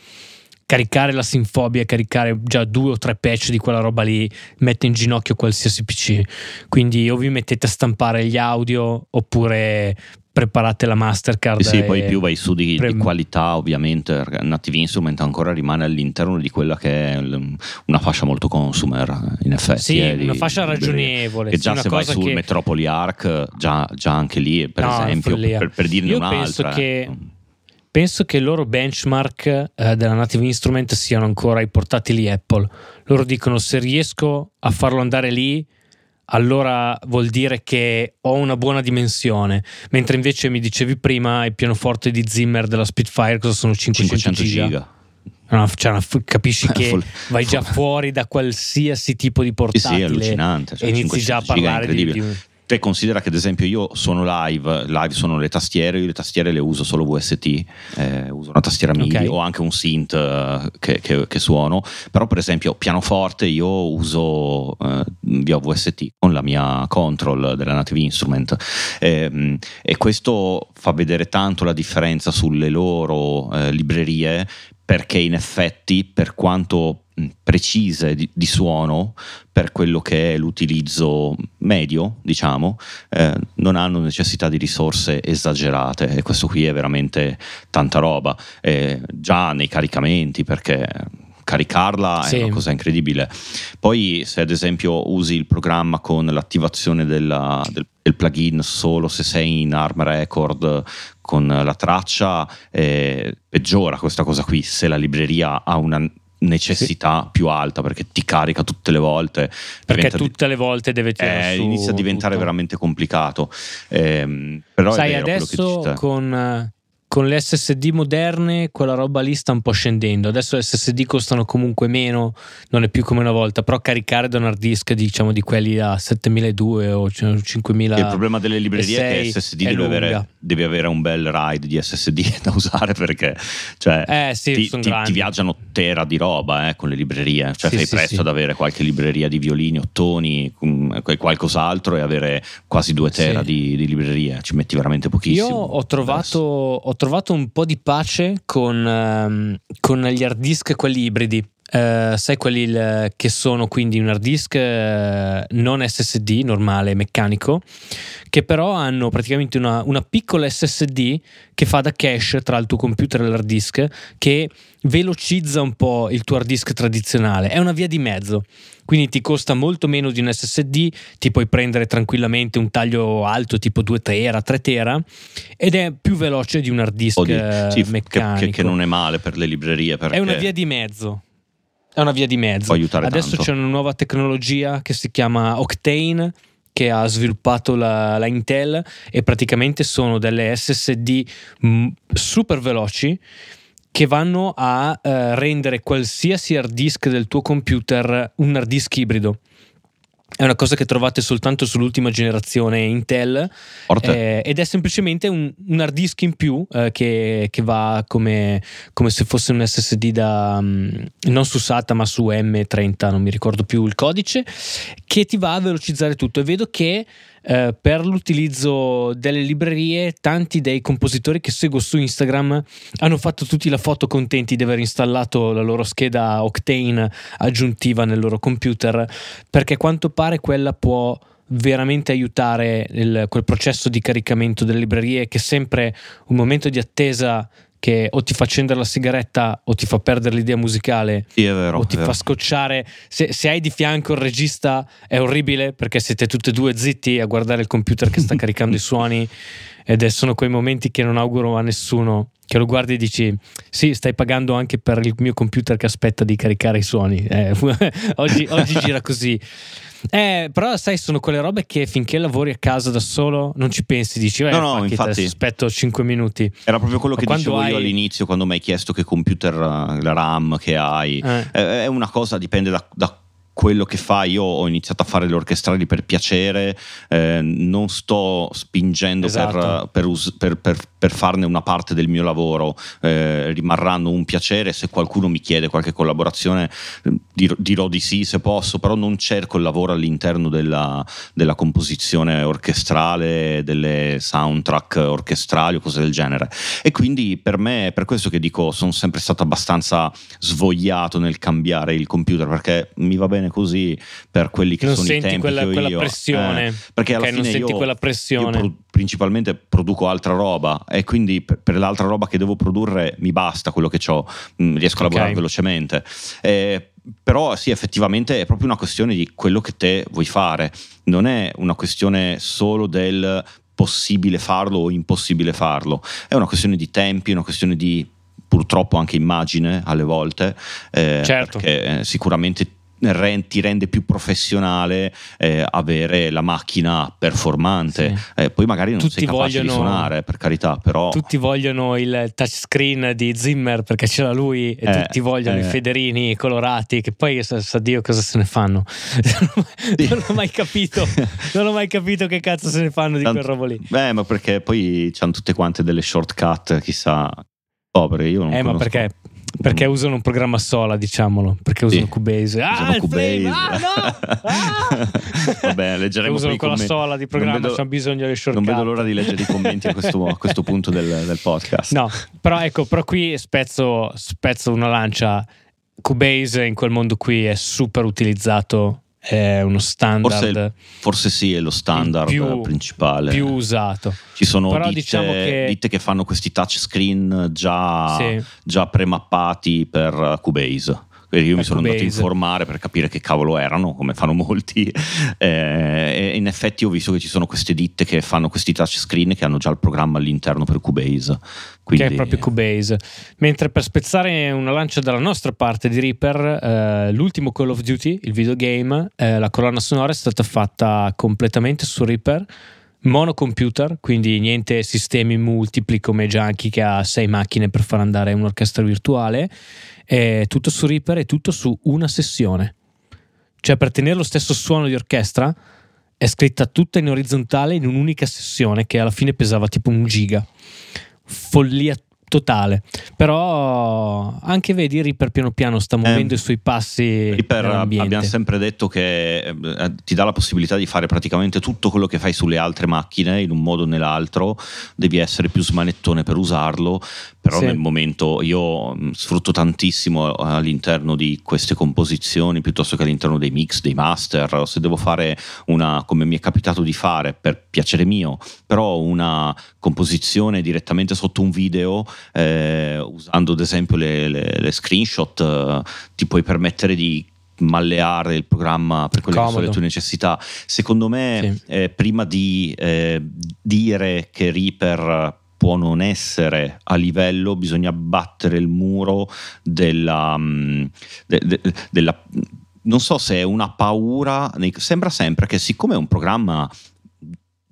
Speaker 1: caricare la sinfobia, caricare già due o tre patch di quella roba lì mette in ginocchio qualsiasi PC. Quindi o vi mettete a stampare gli audio oppure preparate la Mastercard.
Speaker 2: Sì, poi più vai su di, pre- di, qualità, ovviamente. Native Instrument ancora rimane all'interno di quella che è una fascia molto consumer, in effetti.
Speaker 1: Sì, eh, una fascia ragionevole.
Speaker 2: Che già
Speaker 1: sì,
Speaker 2: se vai sul che... Metropoli Arc, già, già, anche lì, per no, esempio, per, per, dirne
Speaker 1: Io
Speaker 2: un'altra.
Speaker 1: Penso che penso che i loro benchmark eh, della Native Instrument siano ancora i portatili Apple. Loro dicono se riesco a farlo andare lì, allora vuol dire che ho una buona dimensione. Mentre invece mi dicevi prima il pianoforte di Zimmer della Spitfire cosa sono 500, 500 giga. giga. No, cioè, capisci che vai già fuori da qualsiasi tipo di portatile
Speaker 2: sì, sì, allucinante, cioè,
Speaker 1: e inizi già a parlare di, di
Speaker 2: te considera che ad esempio io sono live, live sono le tastiere, io le tastiere le uso solo VST, eh, uso una tastiera MIDI okay. o anche un synth uh, che, che, che, suono, però per esempio pianoforte io uso uh, via VST con la mia control della Native Instrument eh, e questo fa vedere tanto la differenza sulle loro eh, librerie perché in effetti per quanto precise di, di, suono per quello che è l'utilizzo medio, diciamo, eh, non hanno necessità di risorse esagerate e questo qui è veramente tanta roba, eh, già nei caricamenti perché caricarla sì. è una cosa incredibile. Poi se ad esempio usi il programma con l'attivazione della, del, del, plugin solo se sei in ARM Record con la traccia, eh, peggiora questa cosa qui se la libreria ha una necessità sì. più alta perché ti carica tutte le volte
Speaker 1: perché tutte le volte deve tirare
Speaker 2: eh, inizia a diventare tutto. veramente complicato eh, però
Speaker 1: sai adesso con con le SSD moderne quella roba lì sta un po' scendendo. Adesso le SSD costano comunque meno, non è più come una volta, però caricare da un hard disk diciamo di quelli a 7200 o 5000
Speaker 2: Il problema delle librerie è che SSD deve avere, deve avere, un bel ride di SSD da usare perché cioè,
Speaker 1: eh, sì,
Speaker 2: ti, ti, ti, viaggiano tera di roba eh, con le librerie, cioè sì, fai sì, presto ad avere qualche libreria di violini, ottoni, qualcos'altro e avere quasi due tera di, di librerie, ci metti veramente pochissimo.
Speaker 1: Io ho trovato, trovato un po' di pace con, um, con gli hard disk, quelli ibridi. Uh, sai quelli il, che sono quindi un hard disk uh, non SSD normale meccanico che però hanno praticamente una, una, piccola SSD che fa da cache tra il tuo computer e l'hard disk che velocizza un po' il tuo hard disk tradizionale. È una via di mezzo. Quindi ti costa molto meno di un SSD ti puoi prendere tranquillamente un taglio alto tipo 2 tera 3 tera ed è più veloce di un hard disk di, sì, meccanico
Speaker 2: che, che, non è male per le librerie
Speaker 1: è una via di mezzo è una via di mezzo.
Speaker 2: Può aiutare
Speaker 1: Adesso
Speaker 2: tanto.
Speaker 1: c'è una nuova tecnologia che si chiama Octane che ha sviluppato la, la Intel e praticamente sono delle SSD m- super veloci che vanno a eh, rendere qualsiasi hard disk del tuo computer un hard disk ibrido è una cosa che trovate soltanto sull'ultima generazione Intel eh, ed è semplicemente un, un, hard disk in più eh, che, che, va come, come, se fosse un SSD da um, non su SATA ma su M30 non mi ricordo più il codice che ti va a velocizzare tutto. E vedo che eh, per l'utilizzo delle librerie tanti dei compositori che seguo su Instagram hanno fatto tutti la foto contenti di aver installato la loro scheda Octane aggiuntiva nel loro computer perché a quanto pare quella può veramente aiutare il, quel processo di caricamento delle librerie che è sempre un momento di attesa che o ti fa accendere la sigaretta o ti fa perdere l'idea musicale
Speaker 2: sì, vero,
Speaker 1: o ti fa scocciare. Se, se, hai di fianco il regista è orribile perché siete tutti e due zitti a guardare il computer che sta caricando i suoni ed è, sono quei momenti che non auguro a nessuno. Che lo guardi e dici sì stai pagando anche per il mio computer che aspetta di caricare i suoni. Eh, oggi, oggi gira così eh, però sai, sono quelle robe che finché lavori a casa da solo non ci pensi, dici, eh, no, no, infatti, aspetto 5 minuti.
Speaker 2: Era proprio quello che dicevo hai... io all'inizio quando mi hai chiesto che computer, eh, la RAM che hai. Eh. È una cosa, dipende da, da quello che fai. Io ho iniziato a fare le orchestrali per piacere, eh, non sto spingendo esatto. per, per, per, per, farne una parte del mio lavoro, eh, rimarranno un piacere. Se qualcuno mi chiede qualche collaborazione, dirò, dirò, di sì se posso, però non cerco il lavoro all'interno della, della composizione orchestrale, delle soundtrack orchestrali o cose del genere. E quindi per me è per questo che dico, sono sempre stato abbastanza svogliato nel cambiare il computer perché mi va bene bene così per quelli che
Speaker 1: non
Speaker 2: sono i tempi
Speaker 1: quella,
Speaker 2: che ho
Speaker 1: quella
Speaker 2: io.
Speaker 1: pressione.
Speaker 2: Eh, perché alla
Speaker 1: okay,
Speaker 2: fine
Speaker 1: non senti
Speaker 2: io,
Speaker 1: quella pressione.
Speaker 2: Io principalmente produco altra roba e quindi per, l'altra roba che devo produrre mi basta quello che ho, mm, riesco a lavorare okay. velocemente. Eh, però sì, effettivamente è proprio una questione di quello che te vuoi fare, non è una questione solo del possibile farlo o impossibile farlo, è una questione di tempi, una questione di purtroppo anche immagine alle volte, eh, certo. perché eh, sicuramente ti rende più professionale eh, avere la macchina performante. Sì. Eh, poi magari non tutti sei capace vogliono, di suonare, per carità, però...
Speaker 1: Tutti vogliono il touchscreen di Zimmer perché ce l'ha lui e eh, tutti vogliono i eh. federini colorati che poi sa, sa Dio cosa se ne fanno. non ho mai capito, non ho mai capito che cazzo se ne fanno di Tant- quel robo lì.
Speaker 2: Beh, ma perché poi hanno tutte quante delle shortcut, chissà... Povere, io non
Speaker 1: Eh,
Speaker 2: conosco.
Speaker 1: ma perché perché usano un programma sola, diciamolo. Perché usano sì. Cubase.
Speaker 2: Ah, usano Cubase. Ah, no! Ah! Vabbè, leggeremo
Speaker 1: usano con la sola di programma, c'è bisogno delle shortcut.
Speaker 2: Non vedo l'ora di leggere i commenti a questo, a questo punto del, del, podcast.
Speaker 1: No, però ecco, però qui spezzo, spezzo una lancia. Cubase in quel mondo qui è super utilizzato è uno standard.
Speaker 2: Forse, forse sì, è lo standard più, principale.
Speaker 1: Più usato.
Speaker 2: Ci sono ditte, diciamo che... ditte, che... fanno questi touchscreen già, sì. già premappati per Cubase io mi sono andato a informare per capire che cavolo erano, come fanno molti, eh, e in effetti ho visto che ci sono queste ditte che fanno questi touchscreen che hanno già il programma all'interno per Cubase. Quindi...
Speaker 1: Che è proprio Cubase. Mentre per spezzare una lancia dalla nostra parte di Reaper, eh, l'ultimo Call of Duty, il videogame, eh, la colonna sonora è stata fatta completamente su Reaper monocomputer, quindi niente sistemi multipli come Junkie che ha sei macchine per far andare un'orchestra virtuale è tutto su Reaper e tutto su una sessione. Cioè per tenere lo stesso suono di orchestra è scritta tutta in orizzontale in un'unica sessione che alla fine pesava tipo un giga. Follia totale. Però anche vedi, Reaper piano piano sta muovendo eh, i suoi passi.
Speaker 2: Reaper abbiamo sempre detto che eh, ti dà la possibilità di fare praticamente tutto quello che fai sulle altre macchine in un modo o nell'altro. Devi essere più smanettone per usarlo. Però sì. nel momento io mm, sfrutto tantissimo all'interno di queste composizioni piuttosto che all'interno dei mix, dei master. Se devo fare una, come mi è capitato di fare per piacere mio, però una composizione direttamente sotto un video eh, usando ad esempio le, le, le screenshot, eh, ti puoi permettere di malleare il programma per quelle Comodo. che sono le tue necessità. Secondo me, sì. eh, prima di eh, dire che Reaper può non essere a livello, bisogna battere il muro della, mm, de, de, della non so se è una paura, sembra sempre che siccome è un programma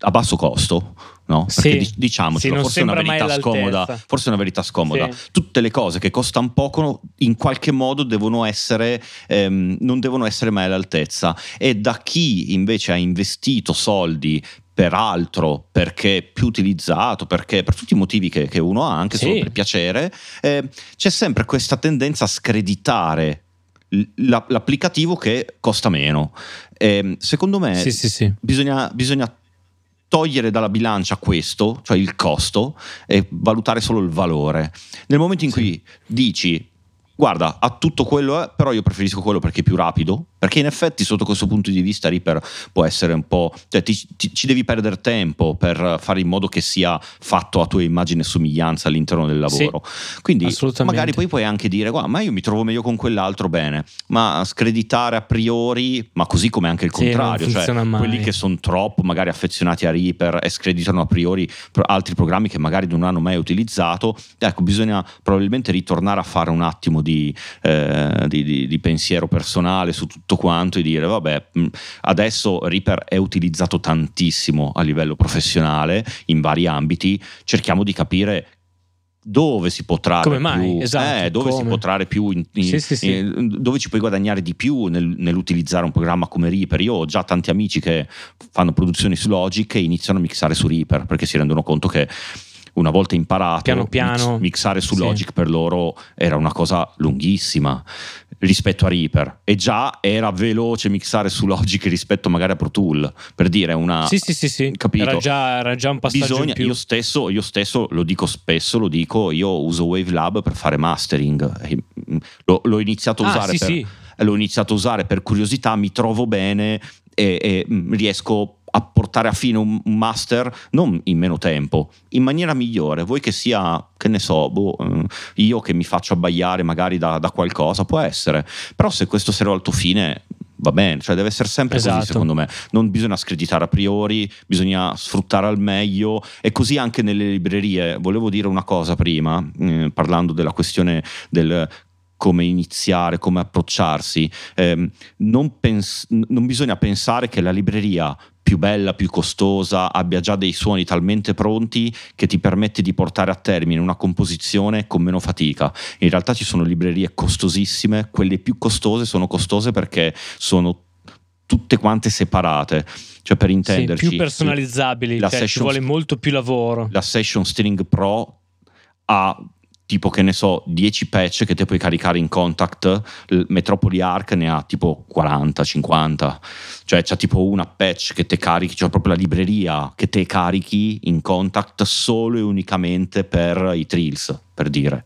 Speaker 2: a basso costo, no? Perché sì, diciamocelo, sì, forse, è una verità scomoda, forse è una verità scomoda. Sì. Tutte le cose che costano poco in qualche modo devono essere, ehm, non devono essere mai all'altezza. E da chi invece ha investito soldi per altro, perché più utilizzato, perché per tutti i motivi che, che uno ha, anche solo per piacere, eh, c'è sempre questa tendenza a screditare l'applicativo che costa meno Eh, secondo me
Speaker 1: sì, sì, sì.
Speaker 2: Bisogna, bisogna togliere dalla bilancia questo, cioè il costo, e valutare solo il valore. Nel momento in cui dici guarda, ha tutto quello, eh, però io preferisco quello perché è più rapido, perché in effetti sotto questo punto di vista Reaper può essere un po'... Cioè, ti, ti, ci devi perdere tempo per fare in modo che sia fatto a tua immagine e somiglianza all'interno del lavoro. Sì, Quindi magari poi puoi anche dire, guarda, ma io mi trovo meglio con quell'altro, bene, ma screditare a priori, ma così come anche il contrario,
Speaker 1: sì,
Speaker 2: cioè
Speaker 1: mai.
Speaker 2: quelli che sono troppo magari affezionati a Reaper e screditano a priori altri programmi che magari non hanno mai utilizzato, ecco, bisogna probabilmente ritornare a fare un attimo di, eh, di, di, di pensiero personale su tutto quanto e dire vabbè adesso Reaper è utilizzato tantissimo a livello professionale in vari ambiti cerchiamo di capire dove si può trarre
Speaker 1: come mai?
Speaker 2: più,
Speaker 1: esatto,
Speaker 2: eh, dove
Speaker 1: come?
Speaker 2: si può trarre più in, in,
Speaker 1: sì, sì, sì.
Speaker 2: in, dove ci puoi guadagnare di più nel, nell'utilizzare un programma come Reaper io ho già tanti amici che fanno produzioni su Logic e iniziano a mixare su Reaper perché si rendono conto che una volta imparato,
Speaker 1: piano piano,
Speaker 2: mix, mixare su Logic per loro era una cosa lunghissima rispetto a Reaper. E già era veloce mixare su Logic rispetto magari a Pro Tool per dire una
Speaker 1: sì sì sì, sì.
Speaker 2: capito?
Speaker 1: Era già, era già un passaggio
Speaker 2: bisogna io stesso, io stesso lo dico spesso lo dico io uso Wavelab per fare mastering. L'ho, l'ho iniziato a
Speaker 1: ah,
Speaker 2: usare
Speaker 1: sì,
Speaker 2: per,
Speaker 1: sì.
Speaker 2: l'ho iniziato a usare per curiosità mi trovo bene e, e riesco a portare a fine un master non in meno tempo, in maniera migliore. Vuoi che sia, che ne so, boh, io che mi faccio abbaiare magari da, da, qualcosa, può essere. Però se questo sarà al tuo fine, va bene, cioè deve essere sempre
Speaker 1: esatto.
Speaker 2: così secondo me. Non bisogna screditare a priori, bisogna sfruttare al meglio e così anche nelle librerie. Volevo dire una cosa prima, eh, parlando della questione del come iniziare, come approcciarsi. Eh, non, pens- non, bisogna pensare che la libreria più bella, più costosa, abbia già dei suoni talmente pronti che ti permette di portare a termine una composizione con meno fatica. In realtà ci sono librerie costosissime, quelle più costose sono costose perché sono tutte quante separate. Cioè per intenderci,
Speaker 1: sì, più personalizzabili, la cioè session, ci vuole molto più lavoro.
Speaker 2: La Session String Pro ha tipo che ne so 10 patch che te puoi caricare in contact Metropoli Arc ne ha tipo 40 50 cioè c'è tipo una patch che te carichi c'è proprio la libreria che te carichi in contact solo e unicamente per i trills per dire.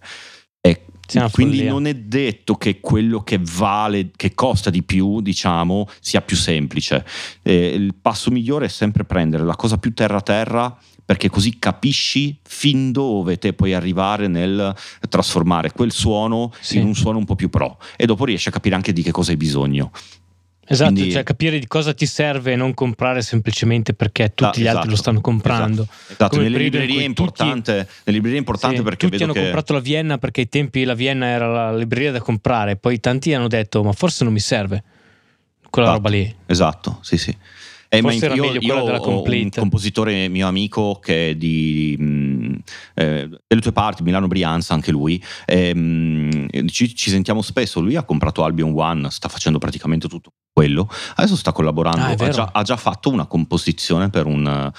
Speaker 2: E quindi
Speaker 1: follia.
Speaker 2: non è detto che quello che vale che costa di più diciamo sia più semplice. Eh, il passo migliore è sempre prendere la cosa più terra terra perché così capisci fin dove te puoi arrivare nel trasformare quel suono sì. in un suono un po' più pro e dopo riesci a capire anche di che cosa hai bisogno.
Speaker 1: Esatto, Quindi, cioè capire di cosa ti serve e non comprare semplicemente perché tutti ah, gli altri lo
Speaker 2: esatto,
Speaker 1: stanno comprando.
Speaker 2: Esatto, esatto. Nelle, librerie importante, nelle librerie è importante
Speaker 1: sì,
Speaker 2: perché
Speaker 1: tutti hanno
Speaker 2: che...
Speaker 1: comprato la Vienna perché ai tempi la Vienna era la libreria da comprare, poi tanti hanno detto ma forse non mi serve quella
Speaker 2: esatto,
Speaker 1: roba lì.
Speaker 2: Esatto, sì sì. Eh,
Speaker 1: Forse era
Speaker 2: io,
Speaker 1: meglio
Speaker 2: io
Speaker 1: della
Speaker 2: ho un
Speaker 1: complete.
Speaker 2: compositore mio amico che è di, mh, eh, delle tue parti, Milano Brianza, anche lui. E, mh, ci, ci, sentiamo spesso. Lui ha comprato Albion One, sta facendo praticamente tutto quello. Adesso sta collaborando,
Speaker 1: Ah,
Speaker 2: ha, già, ha già fatto una composizione per un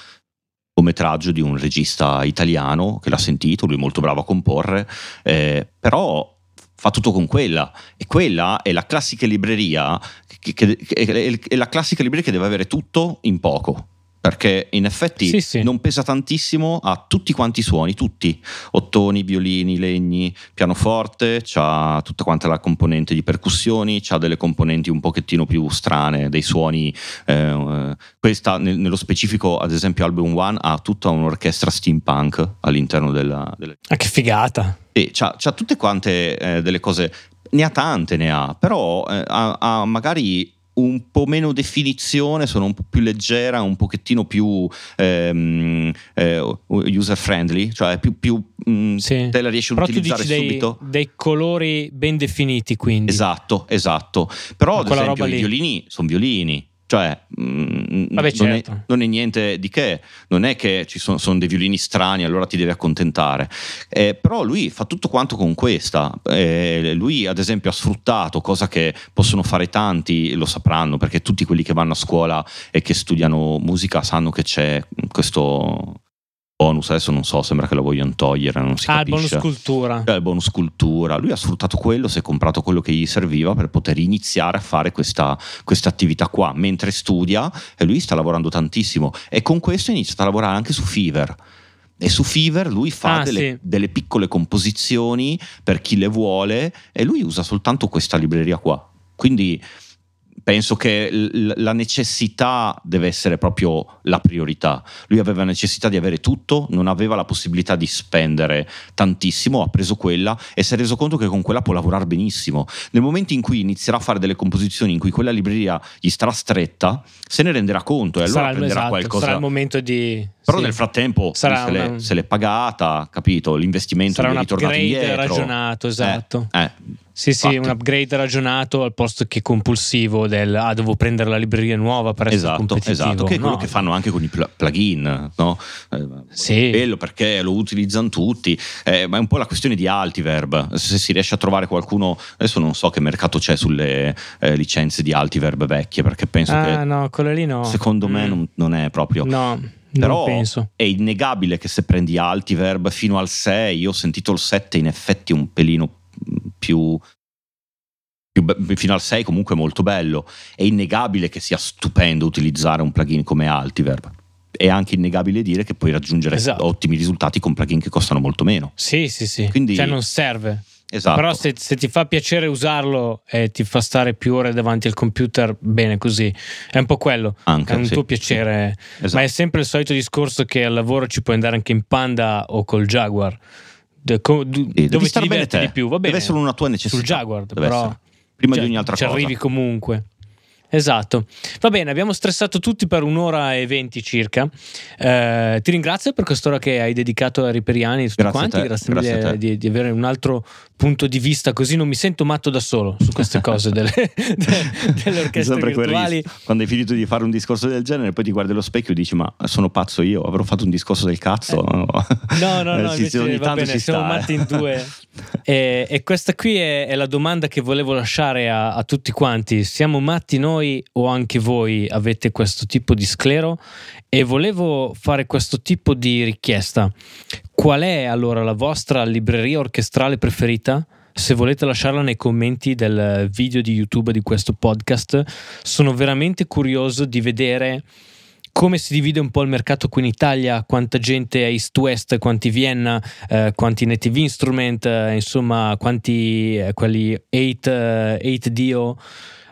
Speaker 2: metraggio di un regista italiano che l'ha sentito, lui è molto bravo a comporre, eh, però fa tutto con quella. E quella è la classica libreria che, che, che, è la classica libreria che deve avere tutto in poco perché in effetti
Speaker 1: Sì, sì.
Speaker 2: non pesa tantissimo ha tutti quanti i suoni tutti ottoni, violini, legni pianoforte, c'ha tutta quanta la componente di percussioni c'ha delle componenti un pochettino più strane dei suoni eh, questa nel- nello specifico ad esempio Album One ha tutta un'orchestra steampunk all'interno della, della
Speaker 1: Ah, che figata.
Speaker 2: e c'ha, c'ha tutte quante eh, delle cose, ne ha tante, ne ha, però eh, ha, ha magari un po' meno definizione, sono un po' più leggera, un pochettino più ehm, eh, user friendly, cioè più, più mh,
Speaker 1: Sì.
Speaker 2: te la riesci a
Speaker 1: Però tu
Speaker 2: utilizzare
Speaker 1: dei,
Speaker 2: subito.
Speaker 1: dei colori ben definiti, quindi.
Speaker 2: Esatto, esatto. Però
Speaker 1: Ma
Speaker 2: ad esempio
Speaker 1: roba
Speaker 2: i
Speaker 1: lì.
Speaker 2: violini sono violini. Cioè, mh,
Speaker 1: Vabbè,
Speaker 2: non, è,
Speaker 1: certo.
Speaker 2: non è niente di che, non è che ci sono, sono dei violini strani, allora ti devi accontentare. Eh, però lui fa tutto quanto con questa. Eh, lui, ad esempio, ha sfruttato, cosa che possono fare tanti, lo sapranno, perché tutti quelli che vanno a scuola e che studiano musica sanno che c'è questo bonus, adesso non so, sembra che lo vogliono togliere, non si
Speaker 1: ah,
Speaker 2: capisce.
Speaker 1: il bonus cultura.
Speaker 2: Eh, il bonus cultura. Lui ha sfruttato quello, si è comprato quello che gli serviva per poter iniziare a fare questa, questa attività qua, mentre studia e lui sta lavorando tantissimo e con questo ha iniziato a lavorare anche su Fever. E su Fever lui fa
Speaker 1: Ah,
Speaker 2: delle,
Speaker 1: sì.
Speaker 2: delle piccole composizioni per chi le vuole e lui usa soltanto questa libreria qua. Quindi penso che l- la necessità deve essere proprio la priorità. Lui aveva necessità di avere tutto, non aveva la possibilità di spendere tantissimo, ha preso quella e si è reso conto che con quella può lavorare benissimo. Nel momento in cui inizierà a fare delle composizioni in cui quella libreria gli starà stretta, se ne renderà conto e allora
Speaker 1: sarà,
Speaker 2: prenderà
Speaker 1: esatto,
Speaker 2: qualcosa.
Speaker 1: sarà il momento di...
Speaker 2: Però
Speaker 1: sì.
Speaker 2: nel frattempo
Speaker 1: Sarà
Speaker 2: se, l'è,
Speaker 1: una-
Speaker 2: se l'è pagata, capito? L'investimento
Speaker 1: sarà
Speaker 2: è ritornato indietro.
Speaker 1: ragionato, esatto.
Speaker 2: Eh, eh,
Speaker 1: Sì, sì,
Speaker 2: infatti.
Speaker 1: un upgrade ragionato al posto che compulsivo del ah, devo prendere la libreria nuova per essere
Speaker 2: Esatto,
Speaker 1: competitivo.
Speaker 2: esatto, che è quello
Speaker 1: No.
Speaker 2: che fanno anche con i pl- plugin, no? Eh,
Speaker 1: Sì.
Speaker 2: Bello perché lo utilizzano tutti, eh, ma è un po' la questione di Altiverb. Se si riesce a trovare qualcuno, adesso non so che mercato c'è sulle eh, licenze di Altiverb vecchie, perché penso
Speaker 1: Ah,
Speaker 2: che
Speaker 1: no, quelle lì no.
Speaker 2: secondo me
Speaker 1: Mm.
Speaker 2: non, non è proprio.
Speaker 1: No,
Speaker 2: Però è innegabile che se prendi Altiverb fino al 6, io ho sentito il 7 in effetti un pelino più, più be- fino al 6 comunque molto bello. È innegabile che sia stupendo utilizzare un plugin come Altiverb. È anche innegabile dire che puoi raggiungere
Speaker 1: Esatto.
Speaker 2: ottimi risultati con plugin che costano molto meno.
Speaker 1: Sì, sì, sì.
Speaker 2: Quindi-
Speaker 1: Cioè non serve.
Speaker 2: Esatto.
Speaker 1: Però se, se ti fa piacere usarlo e ti fa stare più ore davanti al computer, bene così. È un po' quello.
Speaker 2: Anche,
Speaker 1: è un
Speaker 2: sì,
Speaker 1: tuo piacere.
Speaker 2: sì. Esatto.
Speaker 1: Ma è sempre il solito discorso che al lavoro ci puoi andare anche in Panda o col Jaguar. De- co-
Speaker 2: Sì, devi
Speaker 1: dove ti
Speaker 2: star bene
Speaker 1: diverti
Speaker 2: te.
Speaker 1: di più, va bene.
Speaker 2: Deve essere una tua necessità.
Speaker 1: Sul Jaguar, però
Speaker 2: essere. Prima
Speaker 1: cioè,
Speaker 2: di ogni altra
Speaker 1: ci
Speaker 2: cosa.
Speaker 1: arrivi comunque. Esatto. Va bene, abbiamo stressato tutti per un'ora e venti circa. Eh, ti ringrazio per quest'ora che hai dedicato a Riperiani tutti
Speaker 2: Grazie
Speaker 1: quanti. Grazie,
Speaker 2: grazie
Speaker 1: mille di, di avere un altro punto di vista, così non mi sento matto da solo su queste cose delle, de- delle orchestre
Speaker 2: Sempre
Speaker 1: virtuali.
Speaker 2: Quando hai finito di fare un discorso del genere, poi ti guardi allo specchio e dici: Ma sono pazzo io, avrò fatto un discorso del cazzo.
Speaker 1: No, no,
Speaker 2: Eh,
Speaker 1: no,
Speaker 2: sì,
Speaker 1: invece
Speaker 2: sì, ogni tanto
Speaker 1: bene,
Speaker 2: ci
Speaker 1: siamo
Speaker 2: sta,
Speaker 1: matti
Speaker 2: eh.
Speaker 1: in due. E, e questa qui è, è la domanda che volevo lasciare a, a tutti quanti. Siamo matti noi o anche voi avete questo tipo di sclero? E volevo fare questo tipo di richiesta. Qual è allora la vostra libreria orchestrale preferita? Se volete lasciarla nei commenti del video di YouTube di questo podcast, sono veramente curioso di vedere come si divide un po' il mercato qui in Italia, quanta gente è East West, quanti Vienna, eh, quanti Native Instrument, eh, insomma, quanti eh, quelli 8, eh, 8Dio.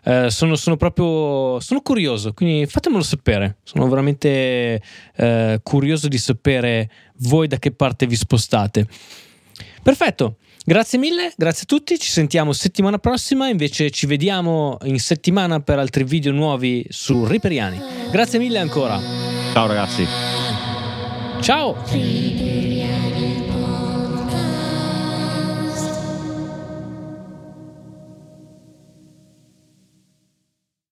Speaker 1: Eh, sono, sono proprio sono curioso, quindi fatemelo sapere. Sono veramente eh, curioso di sapere voi da che parte vi spostate. Perfetto. Grazie mille, grazie a tutti, ci sentiamo settimana prossima, invece ci vediamo in settimana per altri video nuovi su Riperiani. Grazie mille ancora.
Speaker 2: Ciao ragazzi.
Speaker 1: Ciao!